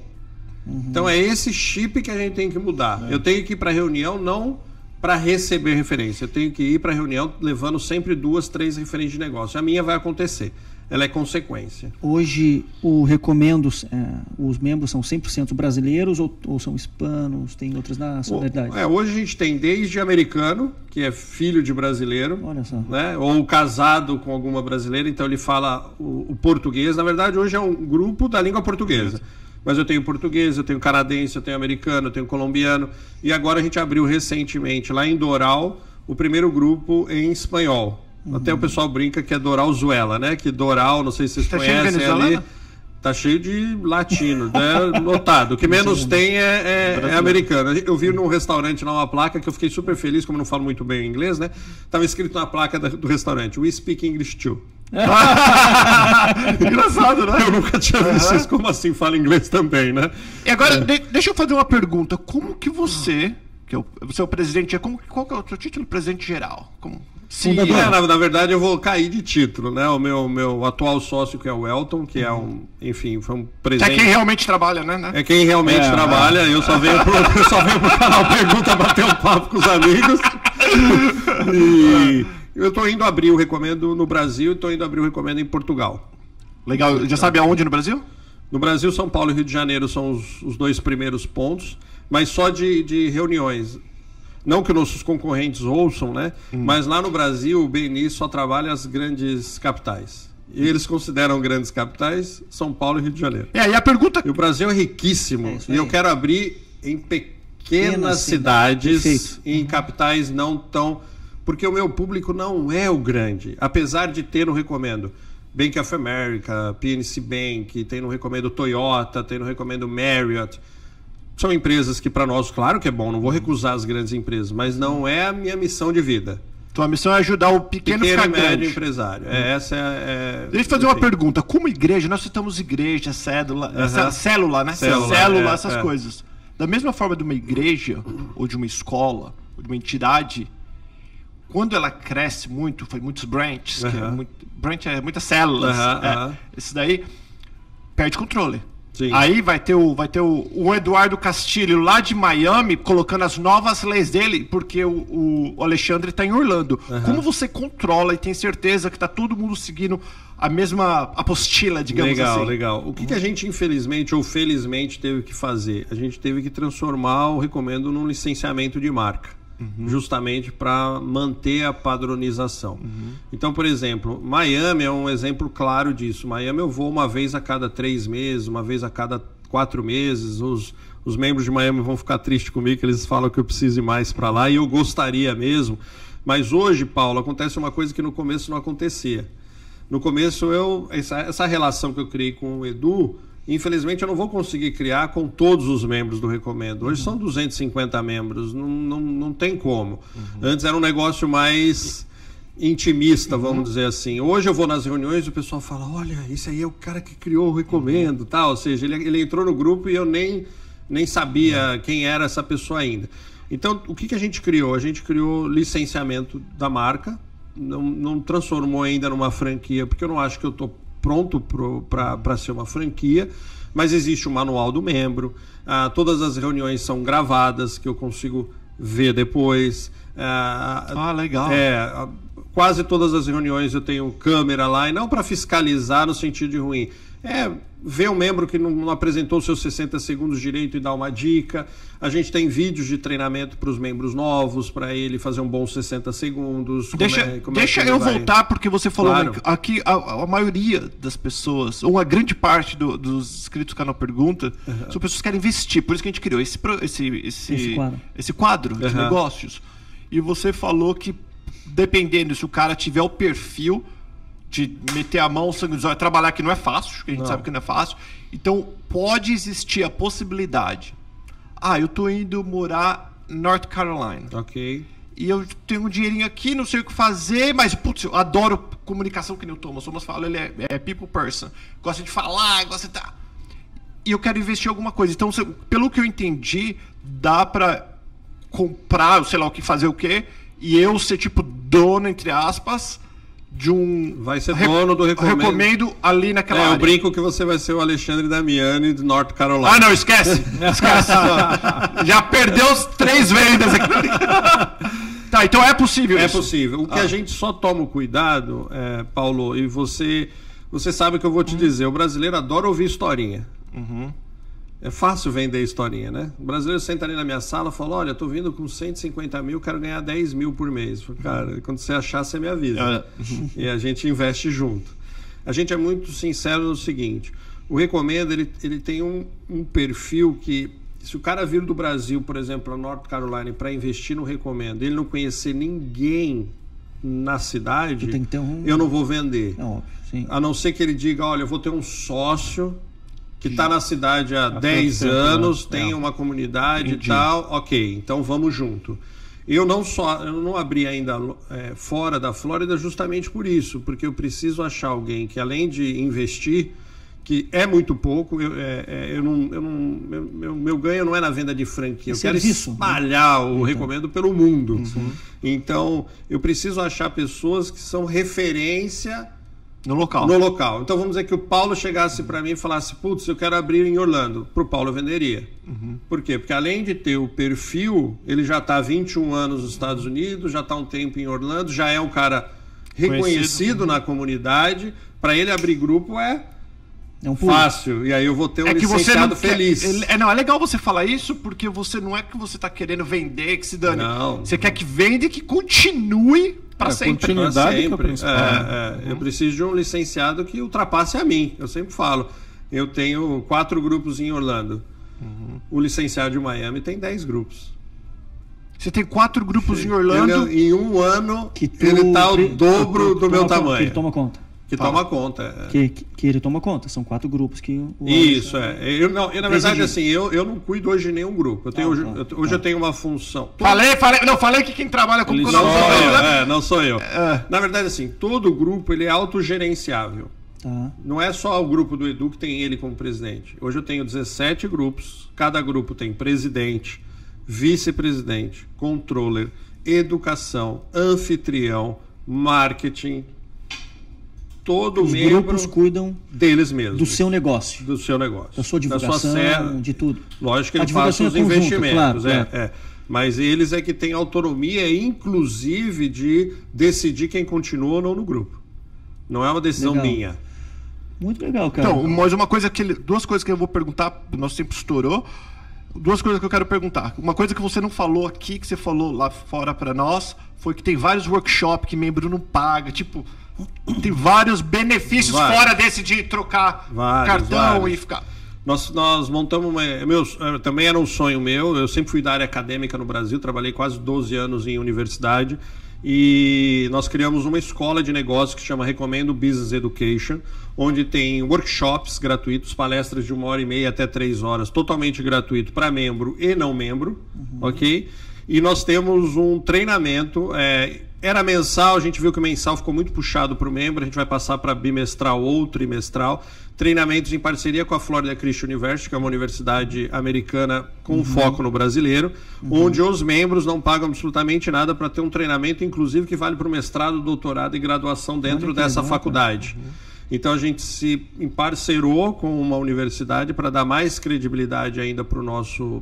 Speaker 3: Então é esse chip que a gente tem que mudar. Eu tenho que ir para a reunião não para receber referência. Eu tenho que ir para a reunião levando sempre duas, três referências de negócio. A minha vai acontecer. Ela é consequência.
Speaker 2: Hoje, o recomendo, é, os membros são 100% brasileiros ou, ou são hispanos, tem outras nacionalidades?
Speaker 3: É, hoje a gente tem desde americano, que é filho de brasileiro,
Speaker 2: Olha só.
Speaker 3: né? ou casado com alguma brasileira, então ele fala o, o português. Na verdade, hoje é um grupo da língua portuguesa. Mas eu tenho português, eu tenho canadense, eu tenho americano, eu tenho colombiano. E agora a gente abriu recentemente, lá em Doral, o primeiro grupo em espanhol. Até o pessoal brinca que é Doral Zuela, né? Que Doral, não sei se vocês
Speaker 1: Tá
Speaker 3: conhecem ali. Tá cheio de latino, né? Notado. O que menos tem é, é- é americano. Eu vi num restaurante lá uma placa que eu fiquei super feliz, como eu não falo muito bem o inglês, né? Tava escrito na placa do restaurante: We speak English too.
Speaker 1: Engraçado, né?
Speaker 3: Eu nunca tinha visto isso. Como assim fala inglês também, né?
Speaker 1: E agora, de- deixa eu fazer uma pergunta. Como que você, que é o, você é o presidente, é como, qual que é o seu título? Presidente geral? Como,
Speaker 2: Fundador.
Speaker 3: É, na, na verdade, eu vou cair de título, né? O meu, meu atual sócio, que é o Elton, que é um, enfim, foi um
Speaker 1: é
Speaker 3: presente.
Speaker 1: quem realmente trabalha, né? né?
Speaker 3: É quem realmente
Speaker 2: É,
Speaker 3: trabalha. Eu só venho pro, eu só venho pro canal Pergunta bater um papo com os amigos. E eu tô indo abrir o recomendo no Brasil e tô indo abrir o recomendo em Portugal.
Speaker 1: Legal. Já sabe aonde no Brasil?
Speaker 3: No Brasil, São Paulo e Rio de Janeiro são os, os dois primeiros pontos, mas só de, de reuniões. Não que nossos concorrentes ouçam, né? Mas lá no Brasil, o BNI só trabalha as grandes capitais. E eles consideram grandes capitais São Paulo e Rio de Janeiro.
Speaker 1: É, e a pergunta.
Speaker 3: E o Brasil é riquíssimo.
Speaker 2: É
Speaker 3: e eu quero abrir em pequenas cidades, em capitais não tão. Porque o meu público não é o grande. Apesar de ter no recomendo Bank of America, PNC Bank, tem no recomendo Toyota, tem no recomendo Marriott. São empresas que, para nós, claro que é bom, não vou recusar as grandes empresas, mas não é a minha missão de vida.
Speaker 1: Tua missão é ajudar o pequeno,
Speaker 3: Pequeno
Speaker 1: ficar
Speaker 3: médio
Speaker 1: grande.
Speaker 3: empresário. É, essa é, é-
Speaker 1: Deixa eu fazer uma pergunta. Como igreja, nós citamos igreja, cédula, cé- célula, né?
Speaker 3: Célula,
Speaker 1: Célula,
Speaker 3: é,
Speaker 1: essas
Speaker 3: é.
Speaker 1: coisas. Da mesma forma de uma igreja, ou de uma escola, ou de uma entidade, quando ela cresce muito, foi muitos branches, que é muito, branch é muitas células.
Speaker 3: Aham,
Speaker 1: é. Esse daí perde controle.
Speaker 3: Sim.
Speaker 1: Aí vai ter, o, vai ter o, o Eduardo Castilho lá de Miami colocando as novas leis dele, porque o, o- Alexandre está em Orlando. Como você controla e tem certeza que está todo mundo seguindo a mesma apostila, digamos
Speaker 3: legal,
Speaker 1: assim?
Speaker 3: legal. O que, que a gente, infelizmente ou felizmente, teve que fazer? A gente teve que transformar o recomendo num licenciamento de marca. Justamente para manter a padronização. Então, por exemplo, Miami é um exemplo claro disso. Miami eu vou uma vez a cada três meses, uma vez a cada quatro meses. Os, os membros de Miami vão ficar tristes comigo, que eles falam que eu preciso ir mais para lá, e eu gostaria mesmo. Mas hoje, Paulo, acontece uma coisa que no começo não acontecia. No começo, eu essa, essa relação que eu criei com o Edu, infelizmente eu não vou conseguir criar com todos os membros do Recomendo. Hoje são 250 membros, não, não, não tem como. Antes era um negócio mais intimista, vamos dizer assim. Hoje eu vou nas reuniões e o pessoal fala: olha, esse aí é o cara que criou o Recomendo, tal. Ou seja, ele, ele entrou no grupo e eu nem, nem sabia quem era essa pessoa ainda. Então, o que, que a gente criou? A gente criou licenciamento da marca, não, não transformou ainda numa franquia, porque eu não acho que eu estou pronto para ser uma franquia, mas existe o manual do membro, ah, todas as reuniões são gravadas, que eu consigo ver depois. Ah,
Speaker 1: Ah, legal.
Speaker 3: é, quase todas as reuniões eu tenho câmera lá, e não para fiscalizar no sentido de ruim. É ver um membro que não, não apresentou seus 60 segundos direito e dar uma dica. A gente tem vídeos de treinamento para os membros novos, para ele fazer um bom 60 segundos.
Speaker 1: Deixa,
Speaker 3: é, como
Speaker 1: deixa
Speaker 3: é
Speaker 1: eu
Speaker 3: vai-
Speaker 1: voltar, porque você falou
Speaker 3: Claro.
Speaker 1: né, aqui a, a maioria das pessoas, ou uma grande parte do- dos inscritos do canal Pergunta, são pessoas que querem investir. Por isso que a gente criou esse, esse, esse,
Speaker 2: Esse quadro.
Speaker 1: esse quadro de
Speaker 3: Uhum.
Speaker 1: negócios. E você falou que, dependendo se o cara tiver o perfil de meter a mão, sangue nos olhos, trabalhar que não é fácil, que a gente
Speaker 3: Não.
Speaker 1: sabe que não é fácil. Então, pode existir a possibilidade. Ah, eu tô indo morar em North Carolina
Speaker 3: Ok.
Speaker 1: e eu tenho um dinheirinho aqui, não sei o que fazer, mas, putz, eu adoro comunicação que nem o Thomas. O Thomas fala, ele é, é people person. Gosta de falar, gosta de... tá. E eu quero investir em alguma coisa. Então, pelo que eu entendi, dá pra comprar, sei lá o que, fazer o quê, e eu ser, tipo, dono, entre aspas, de um...
Speaker 3: Vai ser dono do recomendo.
Speaker 1: recomendo ali naquela
Speaker 3: É,
Speaker 1: área.
Speaker 3: eu brinco que você vai ser o Alexandre Damiani de North Carolina.
Speaker 1: Ah, não, esquece. Esquece. Já perdeu os três vendas aqui. tá, então é possível
Speaker 3: É
Speaker 1: isso.
Speaker 3: possível. O que a gente só toma o cuidado, é, Paulo, e você, você sabe o que eu vou te dizer. O brasileiro adora ouvir historinha. É fácil vender historinha, né? O brasileiro senta ali na minha sala e fala: Olha, tô vindo com 150 mil, quero ganhar 10 mil por mês. Falo, Cara, quando você achar, você me avisa. e a gente investe junto. A gente é muito sincero no seguinte: o Recomenda ele, ele tem um, um perfil que, se o cara vir do Brasil, por exemplo, para North Carolina para investir no Recomenda, ele não conhecer ninguém na cidade,
Speaker 2: Tem que ter um-
Speaker 3: eu não vou vender.
Speaker 2: É óbvio, sim.
Speaker 3: A não ser que ele diga, olha, eu vou ter um sócio que está na cidade há 10
Speaker 4: tempo,
Speaker 3: anos,
Speaker 4: né?
Speaker 3: tem
Speaker 4: É.
Speaker 3: uma comunidade
Speaker 1: Entendi.
Speaker 3: e tal, ok, então vamos junto. Eu não só, eu não abri ainda é, fora da Flórida justamente por isso, porque eu preciso achar alguém que além de investir, que é muito pouco, eu, é, é, eu não, eu não, meu, meu, ganho não é na venda de franquia,
Speaker 2: É
Speaker 3: eu quero
Speaker 2: serviço, né?
Speaker 3: espalhar o recomendo pelo mundo. Então, eu preciso achar pessoas que são referência
Speaker 1: No local.
Speaker 3: no local. Então vamos dizer que o Paulo chegasse para mim e falasse: Putz, eu quero abrir em Orlando. Pro Paulo eu venderia. Por quê? Porque além de ter o perfil, ele já está há 21 anos nos Estados Unidos, já está um tempo em Orlando, já é um cara reconhecido
Speaker 1: Conhecido.
Speaker 3: na comunidade. Para ele abrir grupo é
Speaker 2: É um pulo.
Speaker 3: fácil. E aí eu vou ter um
Speaker 1: É que você
Speaker 3: licenciado
Speaker 1: não quer-
Speaker 3: feliz.
Speaker 1: ele- é, não, é legal você falar isso porque você não é que você tá querendo vender, que se dane.
Speaker 3: Não.
Speaker 1: Você quer que venda e que continue pra
Speaker 4: É,
Speaker 1: sempre.
Speaker 3: Pra
Speaker 4: Continuidade que é o
Speaker 3: sempre.
Speaker 4: principal.
Speaker 3: É, é. Eu preciso de um licenciado que ultrapasse a mim. Eu sempre falo. Eu tenho quatro grupos em Orlando. O licenciado de Miami tem 10 grupos.
Speaker 1: Você tem quatro grupos em Orlando.
Speaker 3: Ele, em um ano,
Speaker 2: Que tu-
Speaker 3: ele tá o
Speaker 2: que-
Speaker 3: dobro
Speaker 2: que
Speaker 3: do meu
Speaker 2: toma
Speaker 3: tamanho.
Speaker 2: Ele toma conta.
Speaker 3: Que toma conta. é.
Speaker 2: Que, que, que ele toma conta. São quatro grupos que o.
Speaker 3: Isso, é. Eu, não, eu, na verdade, assim, eu, eu não cuido hoje de nenhum grupo. Eu tenho,
Speaker 2: Ah,
Speaker 3: hoje
Speaker 2: tá,
Speaker 3: eu- hoje
Speaker 2: tá.
Speaker 3: eu tenho uma função.
Speaker 1: Falei, falei. Não, falei que quem trabalha com
Speaker 3: Não sou eu, é, não sou eu.
Speaker 1: É.
Speaker 3: Na verdade, assim, todo grupo ele é autogerenciável.
Speaker 2: Tá.
Speaker 3: Não é só o grupo do Edu que tem ele como presidente. Hoje eu tenho 17 grupos. Cada grupo tem presidente, vice-presidente, controller, educação, anfitrião, marketing. Todo
Speaker 2: Os
Speaker 3: membro
Speaker 2: grupos cuidam
Speaker 3: deles mesmos.
Speaker 2: do seu negócio.
Speaker 3: do seu negócio.
Speaker 2: Da sua divulgação,
Speaker 3: sé-
Speaker 2: de tudo.
Speaker 3: Lógico que
Speaker 2: A
Speaker 3: ele faz
Speaker 2: divulgação
Speaker 3: os
Speaker 2: é conjunto,
Speaker 3: investimentos,
Speaker 2: claro,
Speaker 3: é,
Speaker 2: claro.
Speaker 3: é. Mas eles é que têm autonomia, inclusive, de decidir quem continua ou não no grupo. Não é uma decisão
Speaker 2: Legal.
Speaker 3: minha.
Speaker 2: Muito legal, cara.
Speaker 1: Então, mas uma coisa que ele, duas coisas que eu vou perguntar, o nosso tempo estourou. Duas coisas que eu quero perguntar. Uma coisa que você não falou aqui, que você falou lá fora pra nós, foi que tem vários workshops que membro não paga, tipo, tem vários benefícios
Speaker 3: Vários.
Speaker 1: fora desse de trocar
Speaker 3: Vários,
Speaker 1: cartão
Speaker 3: vários.
Speaker 1: e ficar.
Speaker 3: Nós, nós montamos uma. Meu, eh, também era um sonho meu. Eu sempre fui da área acadêmica no Brasil, trabalhei quase 12 anos em universidade. E nós criamos uma escola de negócios que se chama Recomendo Business Education, onde tem workshops gratuitos, palestras de uma hora e meia até três horas, totalmente gratuito para membro e não membro, ok? E nós temos um treinamento. eh, era mensal, a gente viu que o mensal ficou muito puxado para o membro, a gente vai passar para bimestral ou trimestral. Treinamentos em parceria com a Florida Christian University, que é uma universidade americana com foco no brasileiro, onde os membros não pagam absolutamente nada para ter um treinamento, inclusive que vale para o mestrado, doutorado e graduação dentro dessa
Speaker 2: legal,
Speaker 3: faculdade. Então a gente se emparcerou com uma universidade para dar mais credibilidade ainda para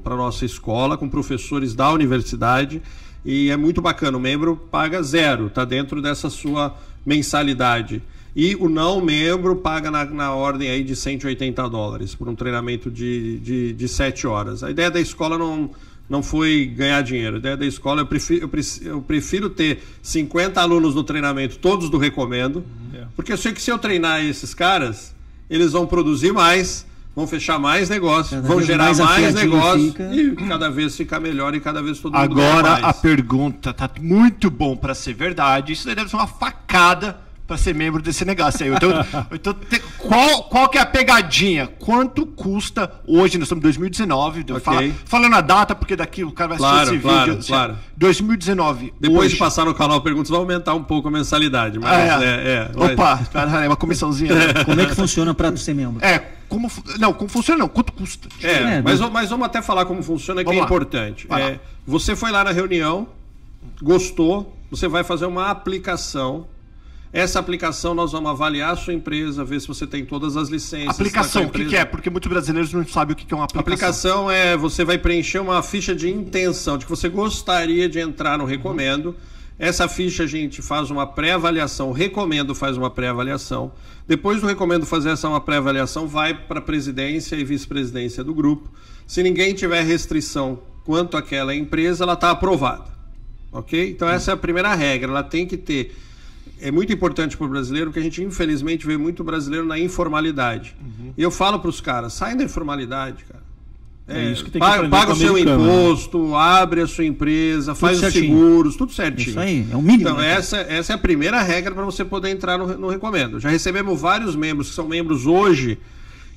Speaker 3: para nossa escola, com professores da universidade E é muito bacana. O membro paga zero, está dentro dessa sua mensalidade. E o não membro paga na, na ordem aí de 180 dólares por um treinamento de, de, de 7 horas. A ideia da escola não, não foi ganhar dinheiro. A ideia da escola, eu prefiro, eu prefiro, eu prefiro ter 50 alunos no treinamento, todos do Recomendo,
Speaker 4: É.
Speaker 3: porque eu sei que se eu treinar esses caras, eles vão produzir mais, vão fechar mais negócios, vão gerar
Speaker 2: mais
Speaker 3: mais, negócios
Speaker 2: fica.
Speaker 3: e cada vez ficar melhor e cada vez todo mundo ganha
Speaker 1: Agora a pergunta tá muito bom pra ser verdade. Isso daí deve ser uma facada pra ser membro desse negócio aí. Então, então te- qual, qual que é a pegadinha? Quanto custa hoje? Nós estamos em 2019. eu
Speaker 3: Ok.
Speaker 1: falo- falando a data, porque daqui o cara vai assistir
Speaker 3: Claro,
Speaker 1: esse
Speaker 3: claro,
Speaker 1: vídeo. assim,
Speaker 3: claro.
Speaker 1: 2019.
Speaker 3: Depois
Speaker 1: hoje.
Speaker 3: de passar no canal Perguntas, vai aumentar um pouco a mensalidade. Mas
Speaker 1: Ah,
Speaker 3: é, é, mas-
Speaker 1: Opa, pera aí, uma comissãozinha. né?
Speaker 2: Como é que funciona para ser membro?
Speaker 1: É, como. Não, como funciona não, quanto custa?
Speaker 3: É,
Speaker 2: É,
Speaker 3: mas,
Speaker 2: mas-
Speaker 3: mas vamos até falar como funciona, que
Speaker 1: Vamos
Speaker 3: é
Speaker 1: lá.
Speaker 3: importante. É, você foi lá na reunião, gostou, você vai fazer uma aplicação. Essa aplicação nós vamos avaliar a sua empresa, ver se você tem todas as licenças.
Speaker 1: Aplicação,
Speaker 3: tá
Speaker 1: o que, que é? Porque muitos brasileiros não sabem o que que é uma
Speaker 3: A
Speaker 1: aplicação.
Speaker 3: aplicação é você vai preencher uma ficha de intenção de que você gostaria de entrar no Recomendo. Essa ficha a gente faz uma pré-avaliação, Recomendo faz uma pré-avaliação. Depois do Recomendo fazer essa uma pré-avaliação, vai para a presidência e vice-presidência do grupo. Se ninguém tiver restrição quanto àquela empresa, ela está aprovada. Ok? Então essa é a primeira regra. Ela tem que ter. É muito importante para o brasileiro, porque a gente infelizmente vê muito brasileiro na informalidade. E eu falo para os caras: saem da informalidade, cara.
Speaker 4: É isso que tem que
Speaker 3: paga, paga o seu
Speaker 4: né?
Speaker 3: imposto, abre a sua empresa, faz os
Speaker 2: certinho.
Speaker 3: seguros, tudo certinho.
Speaker 2: Isso aí, é o mínimo,
Speaker 3: Então,
Speaker 2: né?
Speaker 3: essa, essa é a primeira regra para você poder entrar no, no Recomendo. Já recebemos vários membros que são membros hoje,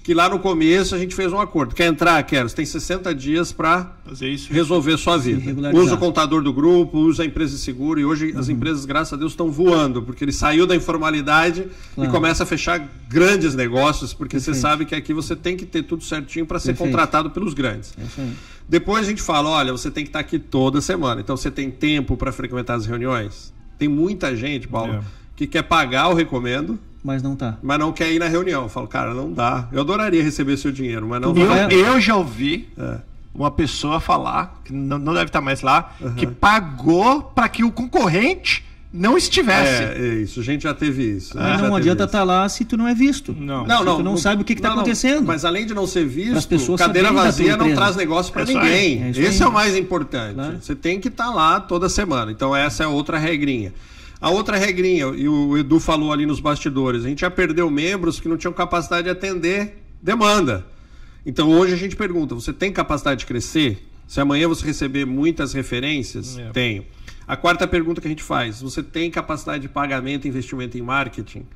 Speaker 3: que lá no começo a gente fez um acordo. Quer entrar? Quero. Você tem 60 dias para
Speaker 1: Fazer isso.
Speaker 3: resolver sua vida. Usa o contador do grupo, usa a empresa de seguro e hoje as empresas, graças a Deus, estão voando, porque ele saiu da informalidade
Speaker 2: Claro.
Speaker 3: e começa a fechar grandes negócios, porque você
Speaker 2: Perfeito.
Speaker 3: sabe que aqui você tem que ter tudo certinho para ser
Speaker 2: Perfeito.
Speaker 3: contratado pelos grandes.
Speaker 2: É isso aí.
Speaker 3: Depois a gente fala, olha, você tem que estar aqui toda semana. Então você tem tempo para frequentar as reuniões? Tem muita gente, Paulo,
Speaker 4: É.
Speaker 3: que quer pagar o recomendo,
Speaker 2: Mas não tá.
Speaker 3: mas não quer ir na reunião. Eu falo, cara, não dá. Eu adoraria receber seu dinheiro, mas não
Speaker 1: Eu, eu já ouvi
Speaker 3: É.
Speaker 1: uma pessoa falar, que não, não deve estar mais lá, que pagou para que o concorrente não estivesse.
Speaker 3: É, é isso. A gente já teve isso.
Speaker 2: Mas não adianta estar lá se tu não é visto.
Speaker 4: Não.
Speaker 3: Não,
Speaker 2: Se
Speaker 3: não,
Speaker 2: tu não sabe o que que tá acontecendo.
Speaker 3: Mas além de não ser visto, cadeira vazia não traz negócio para
Speaker 1: É
Speaker 3: ninguém.
Speaker 2: É isso
Speaker 3: Esse
Speaker 2: aí.
Speaker 3: é o mais importante.
Speaker 2: Claro.
Speaker 3: Você tem que estar lá toda semana. Então essa é outra regrinha. A outra regrinha, e o Edu falou ali nos bastidores, a gente já perdeu membros que não tinham capacidade de atender demanda. Então hoje a gente pergunta: você tem capacidade de crescer? Se amanhã você receber muitas referências,
Speaker 4: É.
Speaker 3: tenho. A quarta pergunta que a gente faz: você tem capacidade de pagamento e investimento em marketing?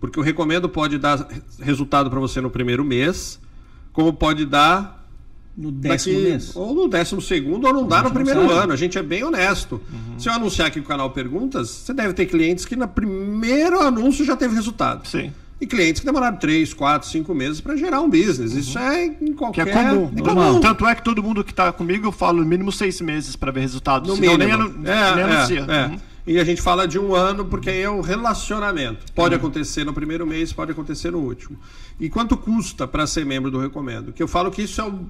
Speaker 3: Porque o recomendo pode dar resultado para você no primeiro mês, como pode dar
Speaker 2: No décimo
Speaker 3: daqui-
Speaker 2: mês.
Speaker 3: ou no décimo segundo, ou não dá no primeiro
Speaker 2: sabe.
Speaker 3: ano. A gente é bem honesto. Se eu anunciar aqui no canal Perguntas, você deve ter clientes que no primeiro anúncio já teve resultado.
Speaker 1: Sim.
Speaker 3: E clientes que demoraram 3, 4, 5 meses para gerar um business. Isso é em
Speaker 1: Que
Speaker 3: qualquer...
Speaker 1: é comum.
Speaker 3: É comum.
Speaker 1: Tanto é que todo mundo que está comigo, eu falo no mínimo seis meses para ver resultados.
Speaker 3: No
Speaker 1: senão
Speaker 3: mínimo.
Speaker 1: nem, anu-
Speaker 3: é,
Speaker 1: nem
Speaker 3: é,
Speaker 1: anuncia.
Speaker 3: é.
Speaker 1: Uhum.
Speaker 3: E a gente fala de um ano porque aí é o relacionamento. Pode acontecer no primeiro mês, pode acontecer no último. E quanto custa para ser membro do Recomendo? Que eu falo que isso é o,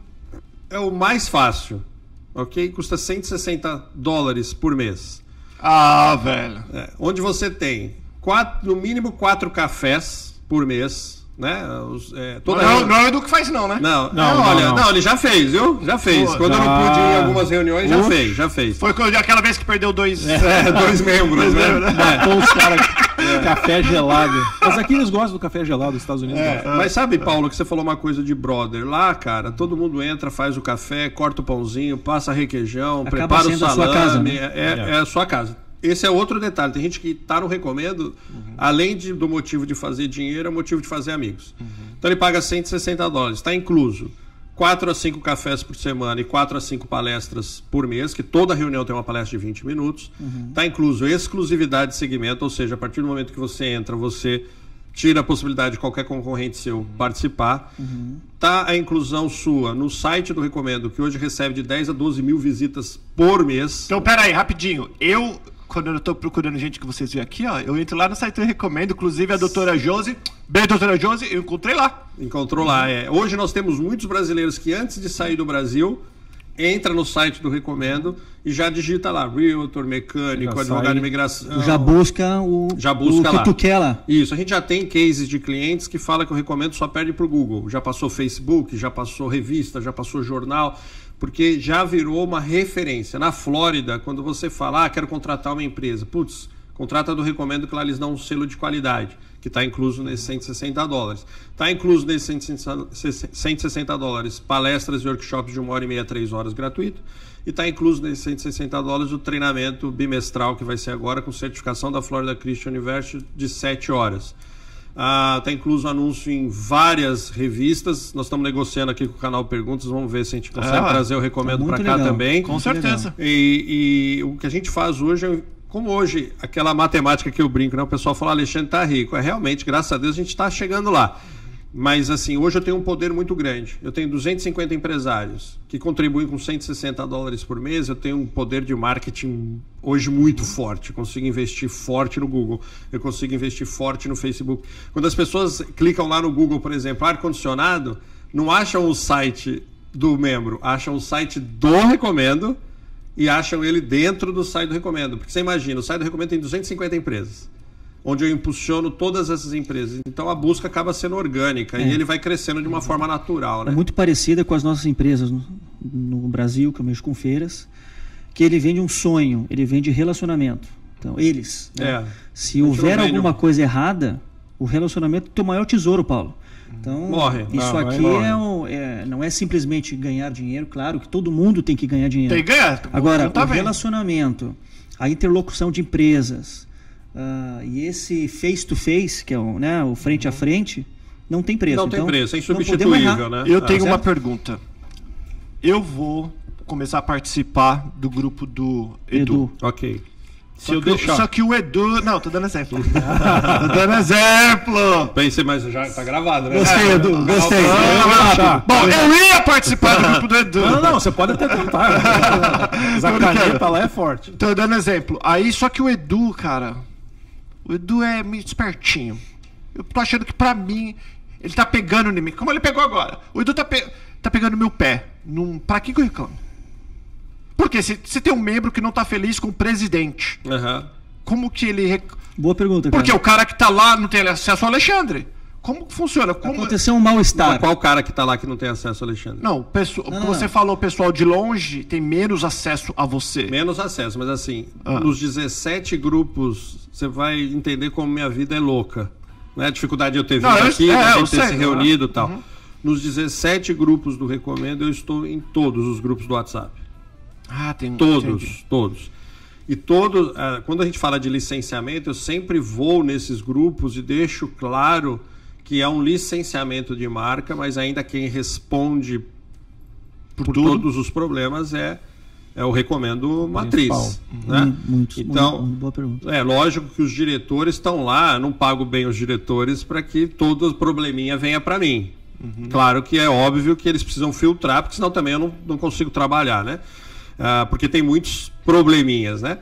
Speaker 3: é o mais fácil. Ok? Custa 160 dólares por mês.
Speaker 1: Ah, velho.
Speaker 3: É, onde você tem quatro, no mínimo quatro cafés por mês. Né? Os, é, toda
Speaker 1: Não, não é o Edu que faz, não, né?
Speaker 3: Não,
Speaker 4: Não,
Speaker 3: é,
Speaker 4: não,
Speaker 3: olha,
Speaker 4: não.
Speaker 3: não, ele já fez, viu? Já fez.
Speaker 1: Pô,
Speaker 3: Quando eu não
Speaker 4: já.
Speaker 3: pude ir em algumas reuniões, já
Speaker 4: Uf.
Speaker 3: fez, já fez.
Speaker 1: Foi quando- aquela vez que perdeu dois.
Speaker 3: É, dois membros,
Speaker 1: Dois
Speaker 3: né?
Speaker 1: membros, né?
Speaker 3: É.
Speaker 4: Matou os caras. Café gelado. Mas aqui eles gostam do café gelado dos Estados Unidos.
Speaker 3: É,
Speaker 4: não.
Speaker 3: mas sabe, Paulo, que você falou uma coisa de brother. Lá, cara, todo mundo entra, faz o café, corta o pãozinho, passa requeijão,
Speaker 2: Acaba
Speaker 3: prepara o
Speaker 2: sendo a
Speaker 3: salame.
Speaker 2: sua casa, né?
Speaker 3: é, é- é a sua casa. Esse é outro detalhe. Tem gente que tá no recomendo, além de- do motivo de fazer dinheiro, é o motivo de fazer amigos. Então ele paga 160 dólares, está incluso. 4 a 5 cafés por semana e 4 a 5 palestras por mês, que toda reunião tem uma palestra de 20 minutos. Está incluso exclusividade de segmento, ou seja, a partir do momento que você entra, você tira a possibilidade de qualquer concorrente seu participar. Tá a inclusão sua no site do Recomendo, que hoje recebe de 10 a 12 mil visitas por mês.
Speaker 1: Então, pera aí, rapidinho. Eu, quando eu tô procurando gente que vocês viram aqui, ó, eu entro lá no site e recomendo, inclusive a doutora Josi. Bem, doutora Josi, eu encontrei lá.
Speaker 3: Encontrou lá. É. Hoje nós temos muitos brasileiros que antes de sair do Brasil entra no site do Recomendo e já digita lá, Realtor, mecânico,
Speaker 4: Já
Speaker 3: advogado
Speaker 4: sai.
Speaker 3: de imigração.
Speaker 2: Já busca o,
Speaker 3: Já busca
Speaker 2: o que
Speaker 3: lá.
Speaker 2: tu quer lá.
Speaker 3: Isso, a gente já tem cases de clientes que fala que o recomendo só perde para o Google. Já passou Facebook, já passou revista, já passou jornal, porque já virou uma referência. Na Flórida, quando você fala, ah, quero contratar uma empresa, putz, contrata do recomendo que lá eles dão um selo de qualidade, que está incluso nesses 160 dólares. Está incluso nesses 160 dólares palestras e workshops de uma hora e meia, três horas gratuito. E está incluso nesses 160 dólares o treinamento bimestral que vai ser agora com certificação da Florida Christian University de 7 horas. Está incluso anúncio em várias revistas. Nós estamos negociando aqui com o canal Perguntas. Vamos ver se a gente consegue
Speaker 1: Ah,
Speaker 3: trazer o recomendo
Speaker 2: tá muito
Speaker 3: para cá
Speaker 2: legal.
Speaker 3: também.
Speaker 1: Com
Speaker 2: Muito
Speaker 1: certeza.
Speaker 3: E, e o que a gente faz hoje é. Como hoje, aquela matemática que eu brinco, né? O pessoal fala, Alexandre tá rico. É realmente, graças a Deus, a gente está chegando lá. Mas assim, hoje eu tenho um poder muito grande. Eu tenho 250 empresários que contribuem com 160 dólares por mês. Eu tenho um poder de marketing hoje muito forte. Eu consigo investir forte no Google. Eu consigo investir forte no Facebook. Quando as pessoas clicam lá no Google, por exemplo, ar-condicionado, não acham o site do membro, acham o site do Recomendo e acham ele dentro do site do Recomendo. Porque você imagina, o site do Recomendo tem 250 empresas, onde eu impulsiono todas essas empresas. Então a busca acaba sendo orgânica e ele vai crescendo de uma forma natural, né?
Speaker 2: É muito parecida com as nossas empresas no, no Brasil, que eu mexo com feiras, que ele vende um sonho, ele vende relacionamento. Então, eles. né?
Speaker 3: É.
Speaker 2: Se houver alguma
Speaker 3: um-
Speaker 2: coisa errada, o relacionamento é o teu maior tesouro, Paulo. Então,
Speaker 3: Morre.
Speaker 2: isso
Speaker 4: Não,
Speaker 2: aqui
Speaker 4: morre.
Speaker 2: é, um- é- não é simplesmente ganhar dinheiro, claro que todo mundo tem que ganhar dinheiro.
Speaker 1: Tem que ganhar.
Speaker 2: Agora,
Speaker 1: tá
Speaker 2: o
Speaker 1: vendo.
Speaker 2: relacionamento, a interlocução de empresas ah, e esse face-to-face, que é o, né, o frente a frente, não tem preço.
Speaker 3: Não tem
Speaker 2: Então,
Speaker 3: preço, é insubstituível, né?
Speaker 1: Eu
Speaker 3: Ah,
Speaker 1: tenho uma
Speaker 2: certo?
Speaker 1: pergunta. Eu vou começar a participar do grupo do Edu.
Speaker 2: Edu.
Speaker 3: Ok.
Speaker 4: Se
Speaker 1: Só
Speaker 4: eu
Speaker 1: que, o-
Speaker 4: deixar.
Speaker 1: só que o Edu. Não, tô dando exemplo. tô dando exemplo!
Speaker 3: Pensei, mas já tá gravado, né?
Speaker 2: Gostei, Edu, gostei.
Speaker 4: deixar.
Speaker 1: Bom, eu ia participar do grupo do Edu.
Speaker 4: Não, não, você pode até tentar. Mas a caneta lá é forte.
Speaker 1: Tô dando exemplo. Aí, só que o Edu, cara. O Edu é meio espertinho. Eu tô achando que pra mim. Ele tá pegando em mim. Como ele pegou agora. O Edu tá, pe- tá pegando no meu pé. Num... Pra que, que eu reclamo? Porque se, se tem um membro que não tá feliz com o presidente,
Speaker 3: Aham.
Speaker 1: como que ele. rec-
Speaker 2: Boa pergunta, cara.
Speaker 1: Porque o cara que tá lá não tem acesso ao Alexandre. Como funciona? Como...
Speaker 2: Aconteceu um mal-estar.
Speaker 3: qual cara que tá lá que não tem acesso, Alexandre?
Speaker 1: Não, pesso...
Speaker 2: Não, não,
Speaker 1: você
Speaker 2: não.
Speaker 1: falou, o pessoal de longe tem menos acesso a você.
Speaker 3: Menos acesso, mas assim,
Speaker 1: Ah.
Speaker 3: nos 17 grupos, você vai entender como minha vida é louca. Não é a dificuldade de eu ter vindo
Speaker 1: Não, eu-
Speaker 3: aqui,
Speaker 1: é,
Speaker 3: da
Speaker 1: eu
Speaker 3: gente ter
Speaker 1: sei,
Speaker 3: se
Speaker 1: né?
Speaker 3: reunido e tal. Nos 17 grupos do Recomendo, eu estou em todos os grupos do WhatsApp.
Speaker 1: Ah, tem
Speaker 3: Todos,
Speaker 1: entendi.
Speaker 3: todos. E todos, ah, quando a gente fala de licenciamento, eu sempre vou nesses grupos e deixo claro que é um licenciamento de marca, mas ainda quem responde por,
Speaker 1: tudo.
Speaker 3: todos os problemas é, é o recomendo matriz. Né?
Speaker 2: Hum, muito,
Speaker 3: então,
Speaker 2: muito, boa pergunta.
Speaker 3: é lógico que os diretores estão lá, não pago bem os diretores para que todo probleminha venha para mim. Claro que é óbvio que eles precisam filtrar, porque senão também eu não, não consigo trabalhar, né? Ah, porque tem muitos probleminhas, né?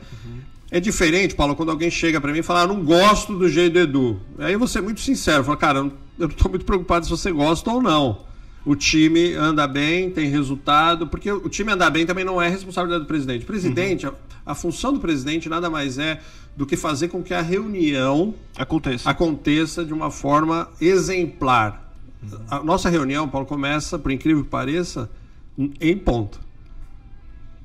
Speaker 3: É diferente, Paulo, quando alguém chega para mim e fala, ah, não gosto do jeito do Edu. Aí você é muito sincero, fala, cara, eu não- estou muito preocupado se você gosta ou não. O time anda bem, tem resultado, porque o time andar bem também não é responsabilidade do presidente. O presidente, a, a função do presidente nada mais é do que fazer com que a reunião
Speaker 1: Acontece.
Speaker 3: aconteça de uma forma exemplar. A nossa reunião, Paulo, começa, por incrível que pareça, em ponto.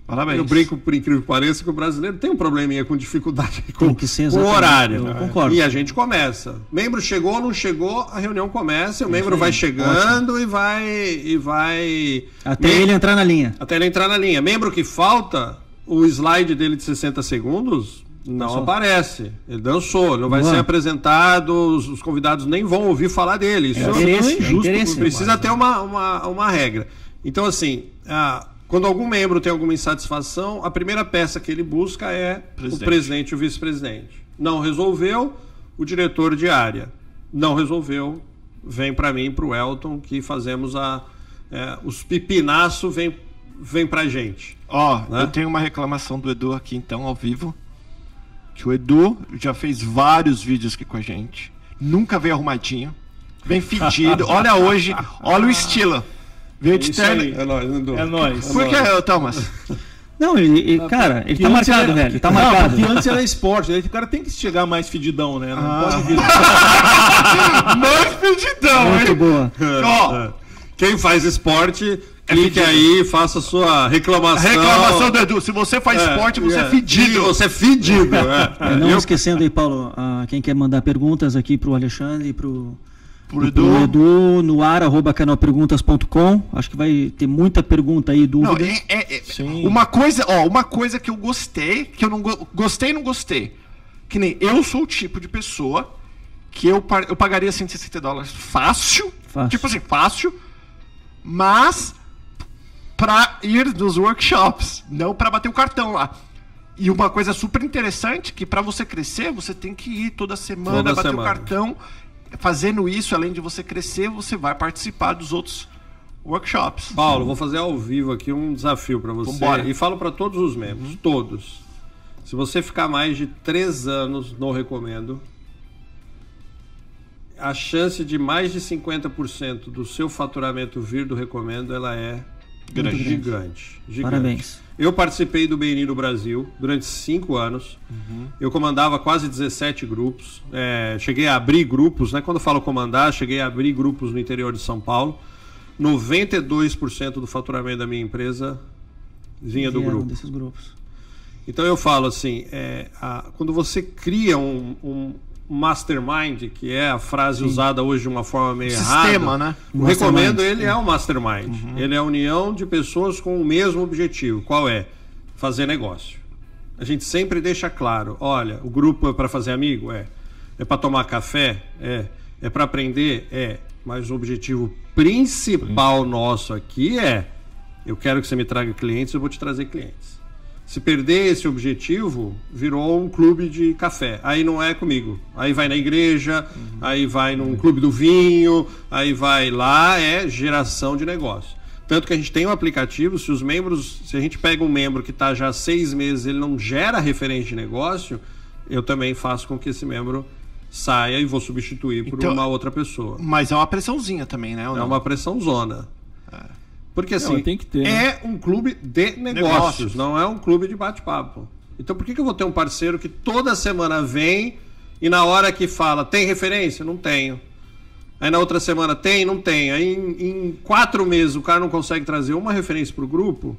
Speaker 1: Parabéns.
Speaker 3: Eu brinco, por incrível que pareça, que o brasileiro tem um probleminha com dificuldade com,
Speaker 2: Tem que ser
Speaker 3: com o horário.
Speaker 2: Eu concordo.
Speaker 3: E a gente começa. Membro chegou, não chegou, a reunião começa, e o membro vai chegando e vai. E vai
Speaker 2: Até
Speaker 3: Mem-
Speaker 2: ele entrar na linha.
Speaker 3: até ele entrar na linha. Membro que falta, o slide dele de 60 segundos não
Speaker 2: Dançou.
Speaker 3: aparece. Ele dançou, não vai
Speaker 2: Boa.
Speaker 3: ser apresentado, os, os convidados nem vão ouvir falar dele. Isso
Speaker 2: É
Speaker 3: é
Speaker 2: é
Speaker 3: injusto,
Speaker 2: interesse.
Speaker 3: Precisa ter uma, uma, uma regra. Então, assim, ah, quando algum membro tem alguma insatisfação, a primeira peça que ele busca é
Speaker 1: Presidente.
Speaker 3: o presidente e o vice-presidente. Não resolveu, o diretor de área. Não resolveu, vem para mim, para o Elton, que fazemos a. é, os pipinaço vem, vem pra gente.
Speaker 1: Ó,
Speaker 3: Né?
Speaker 1: eu tenho uma reclamação do Edu aqui então, ao vivo. Que o Edu já fez vários vídeos aqui com a gente. Nunca veio arrumadinho. Bem fedido. Olha hoje, olha o estilo. Veio de terno.
Speaker 4: aí.
Speaker 3: É nóis, Edu.
Speaker 4: É nóis.
Speaker 1: Por que, Thomas?
Speaker 2: Não, ele, ele- cara, ele
Speaker 4: Que
Speaker 2: tá marcado,
Speaker 4: era-
Speaker 2: velho. Tá
Speaker 4: Não,
Speaker 2: marcado.
Speaker 4: porque antes era esporte. Aí o cara tem que chegar mais fedidão, né? Não
Speaker 1: Ah.
Speaker 4: pode vir.
Speaker 1: Mais pedidão,
Speaker 2: Muito
Speaker 1: hein?
Speaker 2: boa.
Speaker 1: Ó,
Speaker 3: Quem faz esporte, clique aí, faça a sua reclamação.
Speaker 1: reclamação do Edu. Se você faz esporte, você é, fedido.
Speaker 3: Você é fedido. é.
Speaker 2: É, não
Speaker 3: Eu-
Speaker 2: esquecendo aí, Paulo, ah, quem quer mandar perguntas aqui pro Alexandre e Pro
Speaker 1: pro Edu.
Speaker 2: Edu no ar, arroba canalperguntas.com. Acho que vai ter muita pergunta aí,
Speaker 1: Não,
Speaker 2: dúvida.
Speaker 1: é, é- é-
Speaker 4: Sim.
Speaker 1: uma coisa, ó, uma coisa que eu gostei, que eu não go- gostei e não gostei. Que nem eu sou o tipo de pessoa que eu, par- eu pagaria 160 dólares fácil,
Speaker 2: Fácil.
Speaker 1: tipo assim, fácil, mas pra ir nos workshops, não pra bater o cartão lá. E uma coisa super interessante que pra você crescer, você tem que ir toda semana,
Speaker 3: Toda
Speaker 1: bater
Speaker 3: semana.
Speaker 1: o cartão. Fazendo isso, além de você crescer, você vai participar dos outros workshops.
Speaker 3: Paulo, vou fazer ao vivo aqui um desafio para você.
Speaker 1: Vambora.
Speaker 3: E falo para todos os membros, todos. Se você ficar mais de três anos, não recomendo. A chance de mais de 50% do seu faturamento vir do recomendo, ela é
Speaker 1: Grande.
Speaker 3: gigante. gigante.
Speaker 2: Parabéns.
Speaker 3: Eu participei do BNI do Brasil durante cinco anos. Eu comandava quase 17 grupos. É, cheguei a abrir grupos, né? Quando eu falo comandar, cheguei a abrir grupos no interior de São Paulo. 92% do faturamento da minha empresa vinha do grupo.
Speaker 2: desses grupos.
Speaker 3: Então eu falo assim, é, a- quando você cria um, um mastermind, que é a frase usada hoje de uma forma meio
Speaker 1: Sistema,
Speaker 3: errada,
Speaker 1: né?
Speaker 3: o recomendo ele é um mastermind. Ele é a união de pessoas com o mesmo objetivo. Qual é? Fazer negócio. A gente sempre deixa claro, olha, o grupo é para fazer amigo, é. É para tomar café, é. É para aprender, é. Mas o objetivo principal nosso aqui é, eu quero que você me traga clientes, eu vou te trazer clientes. Se perder esse objetivo, virou um clube de café. Aí não é comigo. Aí vai na igreja, aí vai num clube do vinho, aí vai lá, é geração de negócio. Tanto que a gente tem um aplicativo, se os membros, se a gente pega um membro que está já há seis meses, ele não gera referência de negócio, eu também faço com que esse membro saia e vou substituir por
Speaker 1: Então-
Speaker 3: uma outra pessoa.
Speaker 1: Mas é uma pressãozinha também, né?
Speaker 3: É uma pressão zona. Porque assim,
Speaker 4: Não, tem que ter, né?
Speaker 3: é um clube de negócios,
Speaker 1: Negócios.
Speaker 3: não é um clube de bate-papo. Então por que, que eu vou ter um parceiro que toda semana vem e na hora que fala, tem referência? Não tenho. Aí na outra semana tem? Não tem. Aí em, em quatro meses o cara não consegue trazer uma referência para o grupo,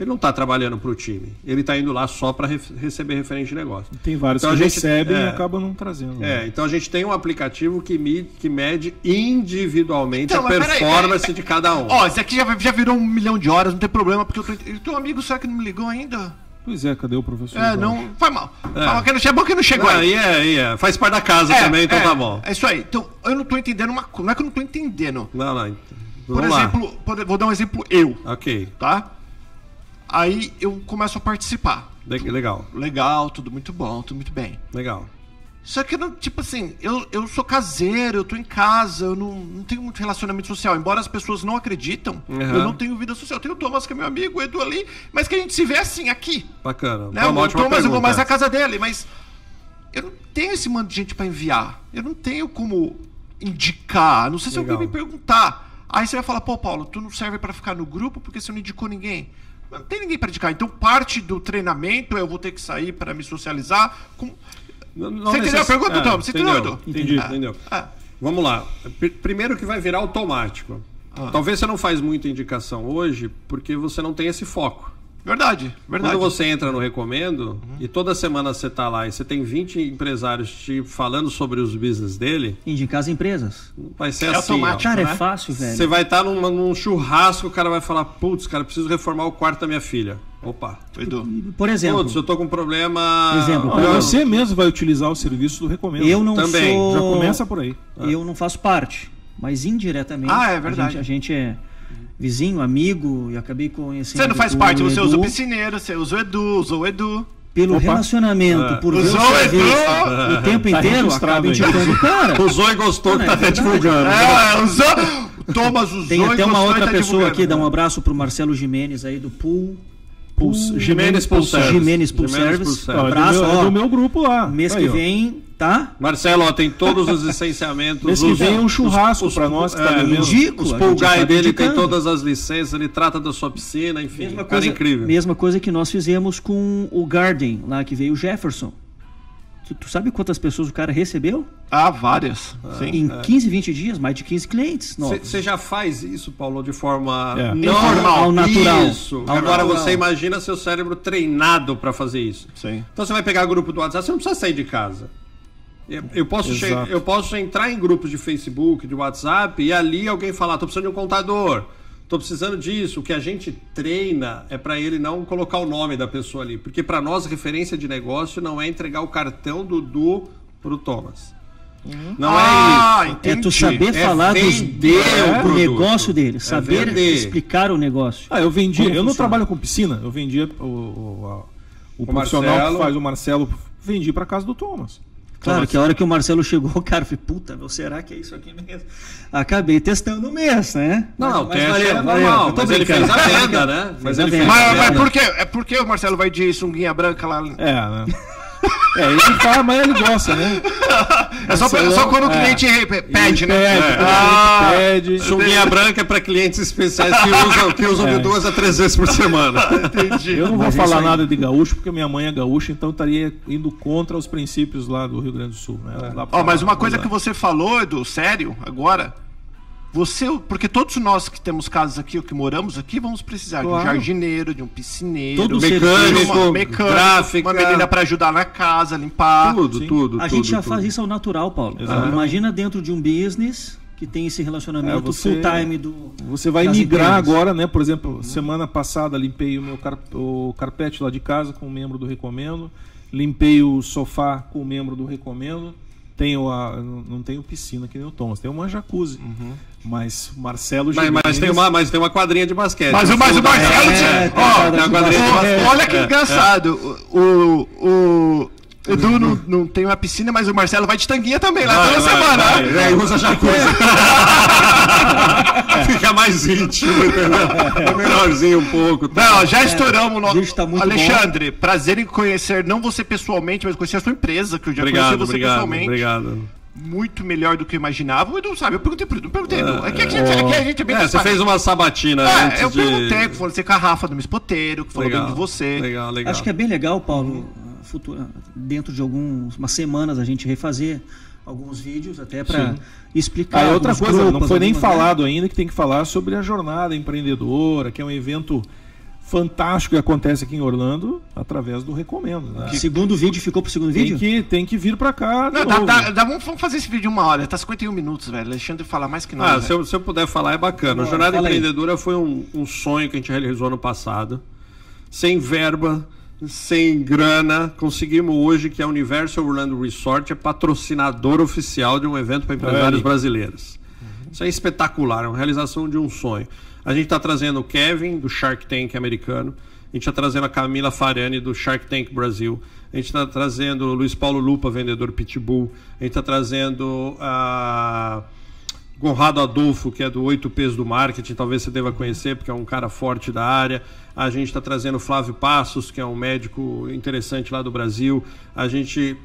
Speaker 3: ele não está trabalhando para o time. Ele está indo lá só para receber referência de negócio.
Speaker 4: Tem vários
Speaker 3: Então
Speaker 4: que
Speaker 3: a gente-
Speaker 4: recebem
Speaker 3: é.
Speaker 4: e acabam não trazendo. né?
Speaker 3: É, então a gente tem um aplicativo que, me- que mede individualmente
Speaker 1: Então,
Speaker 3: a performance
Speaker 1: peraí,
Speaker 3: de cada um.
Speaker 1: Ó, esse aqui já, já virou um milhão de horas, não tem problema, porque eu tô. E teu amigo, será que não me ligou ainda?
Speaker 4: Pois é, cadê o professor?
Speaker 1: É,
Speaker 4: Jorge?
Speaker 1: não. Foi mal. Fala que não, é bom que não chegou
Speaker 3: Ah,
Speaker 1: aí.
Speaker 3: é, é. Faz parte da casa também, então
Speaker 1: é,
Speaker 3: tá bom.
Speaker 1: É isso aí. Então, eu não tô entendendo uma coisa. Não é que eu não tô entendendo.
Speaker 3: Não, não. então,
Speaker 1: Por
Speaker 3: Vamos
Speaker 1: exemplo, por- vou dar um exemplo eu,
Speaker 3: Ok,
Speaker 1: tá? Aí eu começo a participar.
Speaker 3: Le- legal,
Speaker 1: Legal, tudo muito bom, tudo muito bem.
Speaker 3: legal.
Speaker 1: Só que, tipo assim, eu, eu sou caseiro, eu tô em casa, eu não, não tenho muito relacionamento social. Embora as pessoas não acreditam,
Speaker 3: Uhum.
Speaker 1: eu não tenho vida social. Eu tenho o Thomas, que é meu amigo, o Edu ali, mas que a gente se vê assim, aqui.
Speaker 3: Bacana.
Speaker 1: Né?
Speaker 3: Uma
Speaker 1: o Thomas eu vou
Speaker 3: pergunta.
Speaker 1: mais na casa dele, mas eu não tenho esse monte de gente pra enviar. Eu não tenho como indicar. Não sei se
Speaker 3: Legal.
Speaker 1: alguém me perguntar. Aí você vai falar, pô, Paulo, tu não serve pra ficar no grupo porque você não indicou ninguém. Não tem ninguém pra indicar. Então parte do treinamento é eu vou ter que sair pra me socializar com.
Speaker 3: Não- não
Speaker 1: Você entendeu a
Speaker 3: necess-
Speaker 1: pergunta,
Speaker 3: é,
Speaker 1: Thomas? Você entendeu,
Speaker 3: entendeu? Entendi,
Speaker 1: Ah,
Speaker 3: entendeu.
Speaker 1: ah.
Speaker 3: Vamos lá. Pr- Primeiro que vai virar automático.
Speaker 1: Ah.
Speaker 3: Talvez você não faz muita indicação hoje porque você não tem esse foco.
Speaker 1: Verdade, verdade.
Speaker 3: Quando você entra no Recomendo e toda semana você tá lá e você tem 20 empresários te falando sobre os business dele,
Speaker 2: Indicar as empresas.
Speaker 3: vai ser
Speaker 1: É
Speaker 3: assim. ó.
Speaker 1: automático.
Speaker 2: Cara,
Speaker 1: né?
Speaker 2: é fácil, velho.
Speaker 3: Você vai estar num, num churrasco, o cara vai falar, putz, cara, preciso reformar o quarto da minha filha. Opa.
Speaker 1: Edu.
Speaker 2: Por exemplo,
Speaker 3: Putz, eu tô com um problema.
Speaker 2: Exemplo, Eu-
Speaker 4: você mesmo vai utilizar o serviço do Recomendo.
Speaker 2: eu não
Speaker 3: Também,
Speaker 2: sou.
Speaker 4: Já começa por aí.
Speaker 2: Eu não faço parte, mas indiretamente.
Speaker 1: Ah, é
Speaker 2: a
Speaker 1: verdade.
Speaker 2: gente- A gente, é vizinho, amigo, e acabei conhecendo.
Speaker 1: Você não faz parte, você
Speaker 2: Edu
Speaker 1: usa o piscineiro, você usa o Edu, usou o Edu.
Speaker 2: Pelo
Speaker 4: Opa.
Speaker 2: relacionamento, por ver o
Speaker 1: Usou o
Speaker 2: serviço
Speaker 1: Edu.
Speaker 2: o tempo
Speaker 4: Tá
Speaker 2: inteiro, acaba indicando cara.
Speaker 3: Usou e gostou que
Speaker 2: Não,
Speaker 3: tá
Speaker 2: é
Speaker 3: até divulgando.
Speaker 1: É, usou. Thomas usou
Speaker 2: Tem até uma
Speaker 1: e
Speaker 2: outra
Speaker 1: tá
Speaker 2: pessoa
Speaker 1: divulgando.
Speaker 2: aqui, dá um abraço pro Marcelo Jimenez aí do Pool
Speaker 4: Pulse-
Speaker 3: Jimenez Pulse Service.
Speaker 2: Jimenez Pool Service.
Speaker 3: Pool
Speaker 4: é
Speaker 2: Abraço,
Speaker 4: é
Speaker 2: ó.
Speaker 4: do meu grupo lá.
Speaker 2: Mês que vem, tá?
Speaker 3: Marcelo, ó, tem todos os licenciamentos.
Speaker 4: Mês que
Speaker 3: os-
Speaker 4: vem é um churrasco pra nós que tá
Speaker 3: é.
Speaker 2: Indico,
Speaker 3: Os pool
Speaker 2: tá
Speaker 3: dele tem todas as licenças, ele trata da sua piscina, enfim.
Speaker 2: Mesma
Speaker 3: cara
Speaker 2: coisa,
Speaker 3: incrível.
Speaker 2: mesma coisa que nós fizemos com o Garden, lá que veio o Jefferson. Tu, tu sabe quantas pessoas o cara recebeu?
Speaker 1: Ah, várias. Sim.
Speaker 2: Em 15, 20 dias, mais de 15 clientes.
Speaker 3: Você já faz isso, Paulo, de forma
Speaker 4: É.
Speaker 3: não
Speaker 1: Informal.
Speaker 2: Ao natural.
Speaker 3: Isso.
Speaker 2: Ao
Speaker 3: Agora
Speaker 2: natural.
Speaker 3: você imagina seu cérebro treinado para fazer isso.
Speaker 1: Sim.
Speaker 3: Então você vai pegar grupo do WhatsApp, você não precisa sair de casa. Eu, posso, eu posso entrar em grupos de Facebook, de WhatsApp, e ali alguém falar, tô precisando de um contador, tô precisando disso. O que a gente treina é para ele não colocar o nome da pessoa ali. Porque para nós, referência de negócio não é entregar o cartão do Du pro Thomas. Não
Speaker 1: ah,
Speaker 3: é isso.
Speaker 2: É tu
Speaker 1: entendi.
Speaker 2: saber
Speaker 3: É
Speaker 2: falar dos,
Speaker 4: o
Speaker 3: produto.
Speaker 2: negócio dele,
Speaker 3: É
Speaker 2: saber
Speaker 3: vender.
Speaker 2: explicar o negócio.
Speaker 4: Ah, eu vendia.
Speaker 2: Como
Speaker 4: eu não
Speaker 2: funciona?
Speaker 4: trabalho com piscina. Eu vendia o, o, a- o profissional
Speaker 3: Marcelo.
Speaker 4: que faz o Marcelo. Vendi pra casa do Thomas.
Speaker 2: Claro que a hora que o Marcelo chegou, o cara falou, puta, meu, será que é isso aqui mesmo? Acabei testando o mês, né?
Speaker 3: Não,
Speaker 2: Mas
Speaker 3: cash
Speaker 2: valeu,
Speaker 3: é
Speaker 2: valeu.
Speaker 3: normal,
Speaker 2: Eu tô
Speaker 3: mas ele fez a venda, né? Mas
Speaker 2: Fez a
Speaker 3: ele
Speaker 2: venda.
Speaker 1: Mas, mas por quê? É porque o Marcelo vai de sunguinha branca lá.
Speaker 4: É, né? É, ele fala, mas ele gosta, né?
Speaker 1: É só,
Speaker 4: Marcelão,
Speaker 1: só quando o
Speaker 4: é.
Speaker 1: cliente re- pede, né?
Speaker 4: Pede,
Speaker 1: É. Ah,
Speaker 4: pede.
Speaker 3: Sunguinha branca é para clientes especiais que usam, que usam de duas a três vezes por semana.
Speaker 1: entendi.
Speaker 4: Eu não vou
Speaker 2: Mas é
Speaker 4: falar
Speaker 2: aí.
Speaker 4: nada de gaúcho, porque minha mãe é gaúcha, então eu estaria indo contra os princípios lá do Rio Grande do Sul. Né? Dá pra
Speaker 1: Ó, mas uma coisa
Speaker 4: não
Speaker 1: que você falou, Edu, sério, agora. Você, porque todos nós que temos casas aqui, ou que moramos aqui, vamos precisar de um
Speaker 4: Claro.
Speaker 1: jardineiro, de um piscineiro,
Speaker 2: Todo
Speaker 1: de
Speaker 3: Mecânico,
Speaker 1: uma mecânico,
Speaker 3: gráfica.
Speaker 1: uma menina pra ajudar na casa, limpar.
Speaker 3: Tudo,
Speaker 4: Sim.
Speaker 3: tudo.
Speaker 2: A
Speaker 3: tudo,
Speaker 2: gente já
Speaker 3: tudo.
Speaker 2: faz isso ao natural, Paulo.
Speaker 4: Exato.
Speaker 2: Imagina dentro de um business que tem esse relacionamento
Speaker 4: É, você-
Speaker 2: full time do.
Speaker 4: Você vai migrar
Speaker 2: empresas.
Speaker 4: agora, né? Por exemplo, semana passada limpei o meu car o carpete lá de casa com um membro do Recomendo. Limpei o sofá com um membro do Recomendo. Tenho a, não não tenho piscina que nem o Thomas, tenho uma jacuzzi. Mas Marcelo
Speaker 3: Mas, mas
Speaker 4: Jimenez-
Speaker 3: tem uma, mas tem uma quadrinha de basquete.
Speaker 1: Mas, o- mas o Marcelo.
Speaker 2: É, tem
Speaker 3: tem uma quadrinha basquete.
Speaker 1: olha que
Speaker 3: É,
Speaker 1: engraçado. O, o Edu não, não tem uma piscina, mas o Marcelo vai de tanguinha também lá
Speaker 3: Vai,
Speaker 1: toda
Speaker 3: vai,
Speaker 1: semana.
Speaker 3: vai.
Speaker 1: né?
Speaker 3: É, usa jacuzzi. Fica mais íntimo, entendeu? É melhorzinho um pouco. tá?
Speaker 1: Não, já estouramos o nosso.
Speaker 2: tá
Speaker 1: Alexandre, prazer em conhecer, não você pessoalmente, mas conhecer a sua empresa, que eu já
Speaker 3: Obrigado,
Speaker 1: conheci você
Speaker 3: obrigado,
Speaker 1: pessoalmente.
Speaker 3: obrigado.
Speaker 1: Muito melhor do que eu imaginava. O Edu sabe, eu perguntei pro Edu, não perguntei, Edu. Aqui, aqui, aqui a gente é bem
Speaker 3: É, você fez uma sabatina
Speaker 1: É,
Speaker 3: antes
Speaker 1: eu
Speaker 3: de...
Speaker 1: perguntei, que falou você com a Rafa do Espoteiro, que falou
Speaker 3: Legal,
Speaker 1: bem de você.
Speaker 3: Legal, legal.
Speaker 2: Acho que é bem legal, Paulo, futura, dentro de algumas umas semanas a gente refazer alguns vídeos até para explicar.
Speaker 4: Ah, outra coisa, não
Speaker 2: grupos,
Speaker 4: foi nem
Speaker 2: né?
Speaker 4: falado ainda que tem que falar sobre a jornada empreendedora, que é um evento fantástico que acontece aqui em Orlando através do Recomendo. Né?
Speaker 2: Segundo vídeo ficou pro segundo
Speaker 4: Tem
Speaker 2: vídeo?
Speaker 4: que, tem que vir pra cá.
Speaker 1: Não, dá, dá- dá- vamos fazer esse vídeo de uma hora. Tá 51 minutos, velho. Alexandre fala mais que nós.
Speaker 3: Ah, se eu, se eu puder falar, é bacana. A Jornada
Speaker 2: fala aí.
Speaker 3: Empreendedora foi um, um sonho que a gente realizou ano passado. Sem verba, sem grana. Conseguimos hoje que a Universal Orlando Resort é patrocinador oficial de um evento para empresários
Speaker 4: Aí.
Speaker 3: brasileiros. Isso é espetacular, é uma realização de um sonho. A gente está trazendo o Kevin, do Shark Tank americano. A gente está trazendo a Camila Farani, do Shark Tank Brasil. A gente está trazendo o Luiz Paulo Lupa, vendedor Pitbull. A gente está trazendo a. Conrado Adolfo, que é do 8Ps do marketing, talvez você deva conhecer, porque é um cara forte da área. A gente está trazendo o Flávio Passos, que é um médico interessante lá do Brasil. A gente.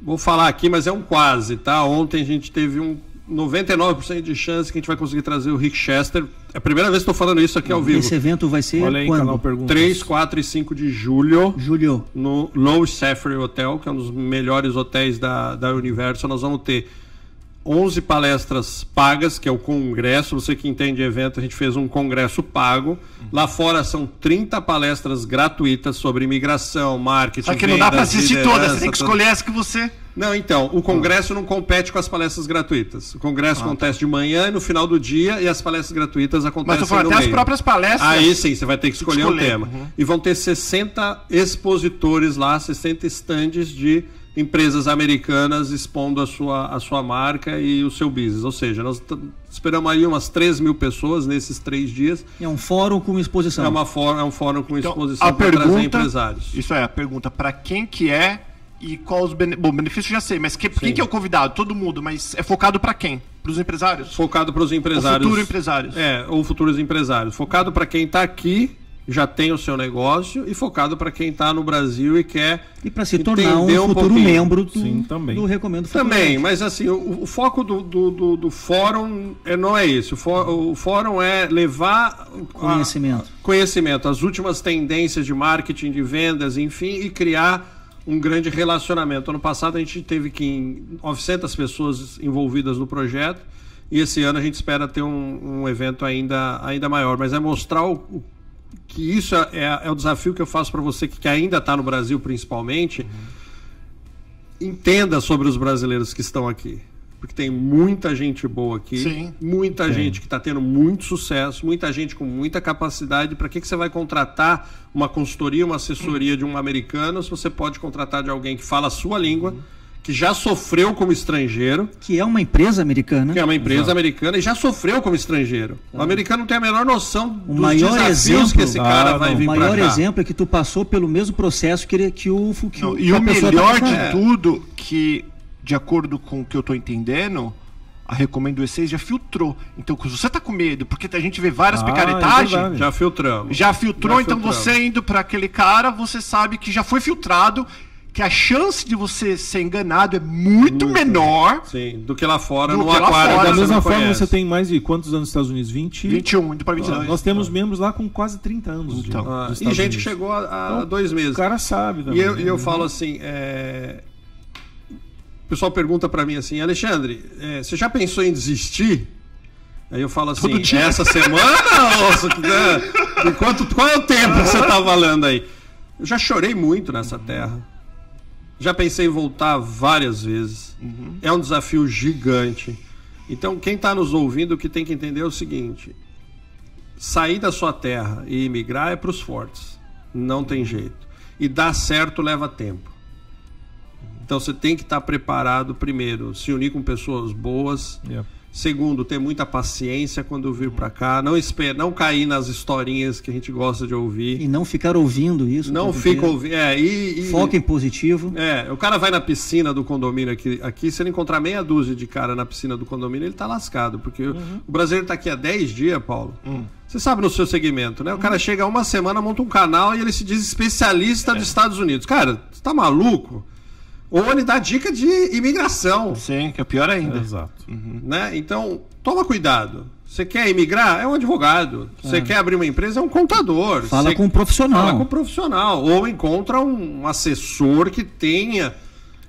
Speaker 3: Vou falar aqui, mas é um quase, tá? Ontem a gente teve um 99% de chance que a gente vai conseguir trazer o Rick Chester. É a primeira vez que estou falando isso aqui ao vivo.
Speaker 2: Esse evento vai ser
Speaker 4: Olha aí,
Speaker 2: quando?
Speaker 4: canal Perguntas.
Speaker 3: 3, 4 e 5 de julho
Speaker 2: Julho.
Speaker 3: no Low Safari Hotel, que é um dos melhores hotéis da, da Universal. Nós vamos ter 11 palestras pagas, que é o congresso. Você que entende de evento, a gente fez um congresso pago. Lá fora são 30 palestras gratuitas sobre imigração, marketing,
Speaker 1: Só que não dá pra
Speaker 3: vendas,
Speaker 1: assistir todas, você tem que escolher as que você.
Speaker 3: não, então, o congresso não compete com as palestras gratuitas. O congresso acontece de manhã e no final do dia e as palestras gratuitas
Speaker 1: Mas
Speaker 3: acontecem
Speaker 1: eu falo
Speaker 3: no
Speaker 1: até as
Speaker 3: meio.
Speaker 1: próprias palestras.
Speaker 3: Aí sim, você vai ter que escolher, um
Speaker 1: escolher,
Speaker 3: tema.
Speaker 1: uhum.
Speaker 3: E vão ter 60 expositores lá, 60 estandes de empresas americanas expondo a sua, a sua marca e o seu business. Ou seja, nós esperamos aí umas 3 mil pessoas nesses três dias.
Speaker 2: É um fórum com exposição.
Speaker 3: É, uma é um fórum com
Speaker 1: Então,
Speaker 3: exposição
Speaker 1: a
Speaker 3: para trazer
Speaker 1: pergunta.
Speaker 3: empresários.
Speaker 1: Isso é, a pergunta pra quem que é e qual os benefícios. Bom, benefícios já sei, mas que- quem que é o convidado? Todo mundo, mas é focado pra quem? Pros empresários?
Speaker 3: Focado para os
Speaker 1: Ou
Speaker 3: empresários.
Speaker 1: futuro empresários?
Speaker 3: É, ou futuros empresários. Focado para quem está aqui já tem o seu negócio e focado para quem está no Brasil e quer
Speaker 2: E para se tornar um
Speaker 3: entender
Speaker 2: futuro
Speaker 3: pouquinho.
Speaker 2: membro do,
Speaker 4: Sim, também.
Speaker 2: do Recomendo
Speaker 3: Também, mas assim, o, o foco do, do, do- do fórum é, não é esse. O, o fórum é levar a-
Speaker 2: Conhecimento.
Speaker 3: conhecimento, as últimas tendências de marketing, de vendas, enfim, e criar um grande relacionamento. Ano passado a gente teve que 900 pessoas envolvidas no projeto e esse ano a gente espera ter um, um evento ainda, ainda maior. Mas é mostrar o, o- que isso é, é- é o desafio que eu faço para você que, que ainda está no Brasil, principalmente. Entenda sobre os brasileiros que estão aqui. Porque tem muita gente boa aqui,
Speaker 1: Sim.
Speaker 3: muita gente que está tendo muito sucesso, muita gente com muita capacidade. Para que, que você vai contratar uma consultoria, uma assessoria de um americano se você pode contratar de alguém que fala a sua língua, que já sofreu como estrangeiro,
Speaker 2: Que é uma empresa americana.
Speaker 3: que é uma empresa americana e já sofreu como estrangeiro. O americano não tem a menor noção dos
Speaker 2: maior
Speaker 3: desafios
Speaker 2: exemplo-
Speaker 3: que esse cara
Speaker 4: Ah,
Speaker 3: vai
Speaker 4: não.
Speaker 3: vir
Speaker 2: O
Speaker 3: para
Speaker 2: maior
Speaker 3: cá.
Speaker 2: exemplo é que tu passou pelo mesmo processo que, ele- que o que,
Speaker 1: Não,
Speaker 2: o-
Speaker 1: e o
Speaker 2: tá
Speaker 1: melhor
Speaker 2: passando.
Speaker 1: de tudo, que de acordo com o que eu tô entendendo, a Recomendo E6 já filtrou. Então, se você tá com medo, porque a gente vê várias
Speaker 4: Ah,
Speaker 1: picaretagens,
Speaker 4: é.
Speaker 3: Já filtramos.
Speaker 1: já filtrou,
Speaker 3: Já
Speaker 1: então
Speaker 3: filtramos.
Speaker 1: você indo para aquele cara, você sabe que já foi filtrado, que a chance de você ser enganado é muito, menor.
Speaker 3: Sim, do que lá fora,
Speaker 1: Do
Speaker 3: no
Speaker 1: que lá
Speaker 3: aquário.
Speaker 1: fora.
Speaker 4: Da mesma forma,
Speaker 3: conhece.
Speaker 4: você tem mais de quantos anos nos Estados Unidos? 20?
Speaker 1: 21, indo para 22.
Speaker 4: Nós temos membros lá com quase 30 anos. de-
Speaker 1: Então.
Speaker 3: Ah,
Speaker 4: dos
Speaker 3: e gente
Speaker 4: Unidos.
Speaker 3: que chegou há,
Speaker 4: Então,
Speaker 3: dois meses.
Speaker 4: O cara sabe
Speaker 3: E
Speaker 4: também.
Speaker 3: eu, e eu
Speaker 4: né?
Speaker 3: falo assim, é, o pessoal pergunta pra mim assim, Alexandre, é, você já pensou em desistir? Aí eu falo assim,
Speaker 1: dia.
Speaker 3: essa semana? Nossa, né? E quanto, qual é o tempo que você tá falando aí? Eu já chorei muito nessa terra. Já pensei em voltar várias vezes. É um desafio gigante. Então, quem está nos ouvindo, o que tem que entender é o seguinte: sair da sua terra e imigrar é para os fortes. Não tem jeito. E dar certo leva tempo. Então você tem que estar preparado primeiro, se unir com pessoas boas.
Speaker 4: Yeah.
Speaker 3: Segundo, ter muita paciência quando vir para cá, não espera, não cair nas historinhas que a gente gosta de ouvir.
Speaker 2: E não ficar ouvindo isso.
Speaker 3: Não fica ouvindo, é, e, e
Speaker 2: Foca em positivo.
Speaker 3: é, o cara vai na piscina do condomínio aqui, aqui se ele encontrar meia dúzia de cara na piscina do condomínio, ele tá lascado, porque o- o brasileiro tá aqui há 10 dias, Paulo. Você sabe no seu segmento, né? O cara chega uma semana, monta um canal e ele se diz especialista dos Estados Unidos. Cara, você tá maluco? Ou ele dá dica de imigração,
Speaker 1: Sim, que é pior ainda.
Speaker 4: Exato.
Speaker 3: né? Então, toma cuidado. Você quer imigrar? É um advogado. Você quer abrir uma empresa? É um contador.
Speaker 2: Fala
Speaker 3: Você-
Speaker 2: com um profissional.
Speaker 3: Fala com um profissional. Ou encontra um assessor que tenha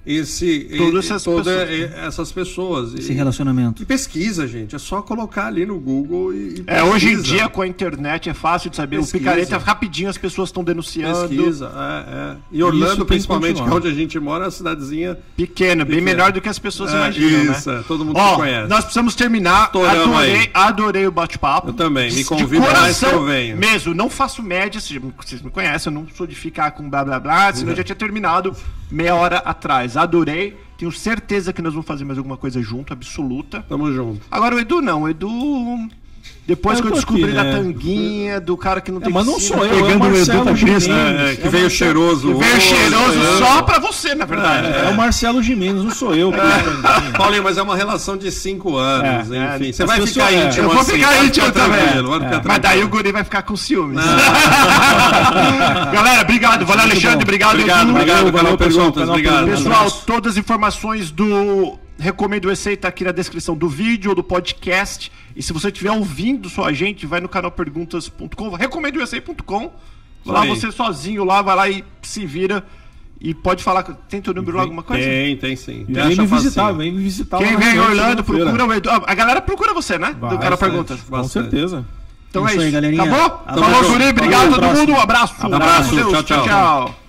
Speaker 3: esse,
Speaker 1: Todas essas
Speaker 3: toda
Speaker 1: pessoas,
Speaker 3: essas pessoas.
Speaker 2: Esse
Speaker 3: E,
Speaker 2: relacionamento.
Speaker 3: e pesquisa, gente. É só colocar ali no Google e. e
Speaker 1: É, hoje em dia, com a internet, é fácil de saber.
Speaker 3: Pesquisa.
Speaker 1: O picareta, rapidinho as pessoas estão denunciando.
Speaker 3: Pesquisa, é, é. E Orlando,
Speaker 4: tem que
Speaker 3: principalmente, que é onde a gente mora, é uma cidadezinha.
Speaker 1: Pequena, bem
Speaker 3: Pequena.
Speaker 1: melhor do que as pessoas
Speaker 3: É,
Speaker 1: imaginam,
Speaker 3: isso,
Speaker 1: né?
Speaker 3: todo mundo
Speaker 1: Ó,
Speaker 3: se conhece.
Speaker 1: Nós precisamos terminar.
Speaker 3: Estouramos
Speaker 1: Adorei,
Speaker 3: aí.
Speaker 1: adorei o bate-papo.
Speaker 3: Eu também, me
Speaker 1: De
Speaker 3: convida mais que eu venho.
Speaker 1: Mesmo, não faço média, vocês vocês me conhecem, eu não sou de ficar com blá blá blá, senão eu já tinha terminado meia hora atrás. Adorei, tenho certeza que nós vamos fazer mais alguma coisa junto, absoluta.
Speaker 3: Tamo junto.
Speaker 1: Agora o Edu não, o Edu. Depois
Speaker 4: Eu
Speaker 1: que eu descobri
Speaker 4: aqui,
Speaker 1: da
Speaker 4: né?
Speaker 1: tanguinha, do cara que não
Speaker 4: É,
Speaker 1: tem
Speaker 4: mas não
Speaker 1: piscina,
Speaker 4: sou eu, é o
Speaker 1: pegando
Speaker 4: Marcelo
Speaker 1: pra
Speaker 4: Gimenez.
Speaker 1: Cristo.
Speaker 3: É, que
Speaker 4: É
Speaker 3: veio
Speaker 4: uma-
Speaker 3: cheiroso.
Speaker 1: Veio
Speaker 3: hoje,
Speaker 1: cheiroso
Speaker 3: é.
Speaker 1: só pra você, na verdade.
Speaker 4: É o Marcelo Gimenez, não sou eu. que entendendo.
Speaker 3: Paulinho, mas é uma relação de cinco anos,
Speaker 1: É,
Speaker 3: enfim.
Speaker 1: é,
Speaker 3: Você vai ficar
Speaker 4: é,
Speaker 3: íntimo
Speaker 1: eu vou
Speaker 3: assim,
Speaker 1: ficar íntimo
Speaker 3: ficar
Speaker 1: também. Mas daí o guri vai ficar com ciúmes. Galera, obrigado. Valeu, Alexandre. Obrigado,
Speaker 3: Obrigado,
Speaker 1: Edu.
Speaker 3: obrigado,
Speaker 4: Valeu, pessoal.
Speaker 1: Pessoal, todas as informações do Recomendo EC tá aqui na descrição do vídeo ou do podcast. E se você estiver ouvindo só a gente, vai no canal perguntas.com, recomendoec.com. Lá
Speaker 3: aí.
Speaker 1: você sozinho lá, vai lá e se vira. E pode falar. Tem teu número lá, alguma coisa?
Speaker 3: Tem, tem sim. Tem
Speaker 4: Vem me visitar, vem me visitar.
Speaker 1: Quem vem Orlando, procura o Edu. A galera procura você, né?
Speaker 4: Vai,
Speaker 1: do cara
Speaker 3: bastante.
Speaker 1: perguntas.
Speaker 4: Com
Speaker 3: Bastante.
Speaker 4: certeza.
Speaker 1: Então
Speaker 2: Isso
Speaker 1: é
Speaker 2: aí,
Speaker 1: isso.
Speaker 2: galerinha.
Speaker 1: Acabou?
Speaker 2: Abraço.
Speaker 1: Falou, guri. Obrigado a todo
Speaker 4: Abraço.
Speaker 1: mundo. Um abraço.
Speaker 3: Abraço.
Speaker 1: Com Deus.
Speaker 3: Tchau, tchau.
Speaker 1: tchau.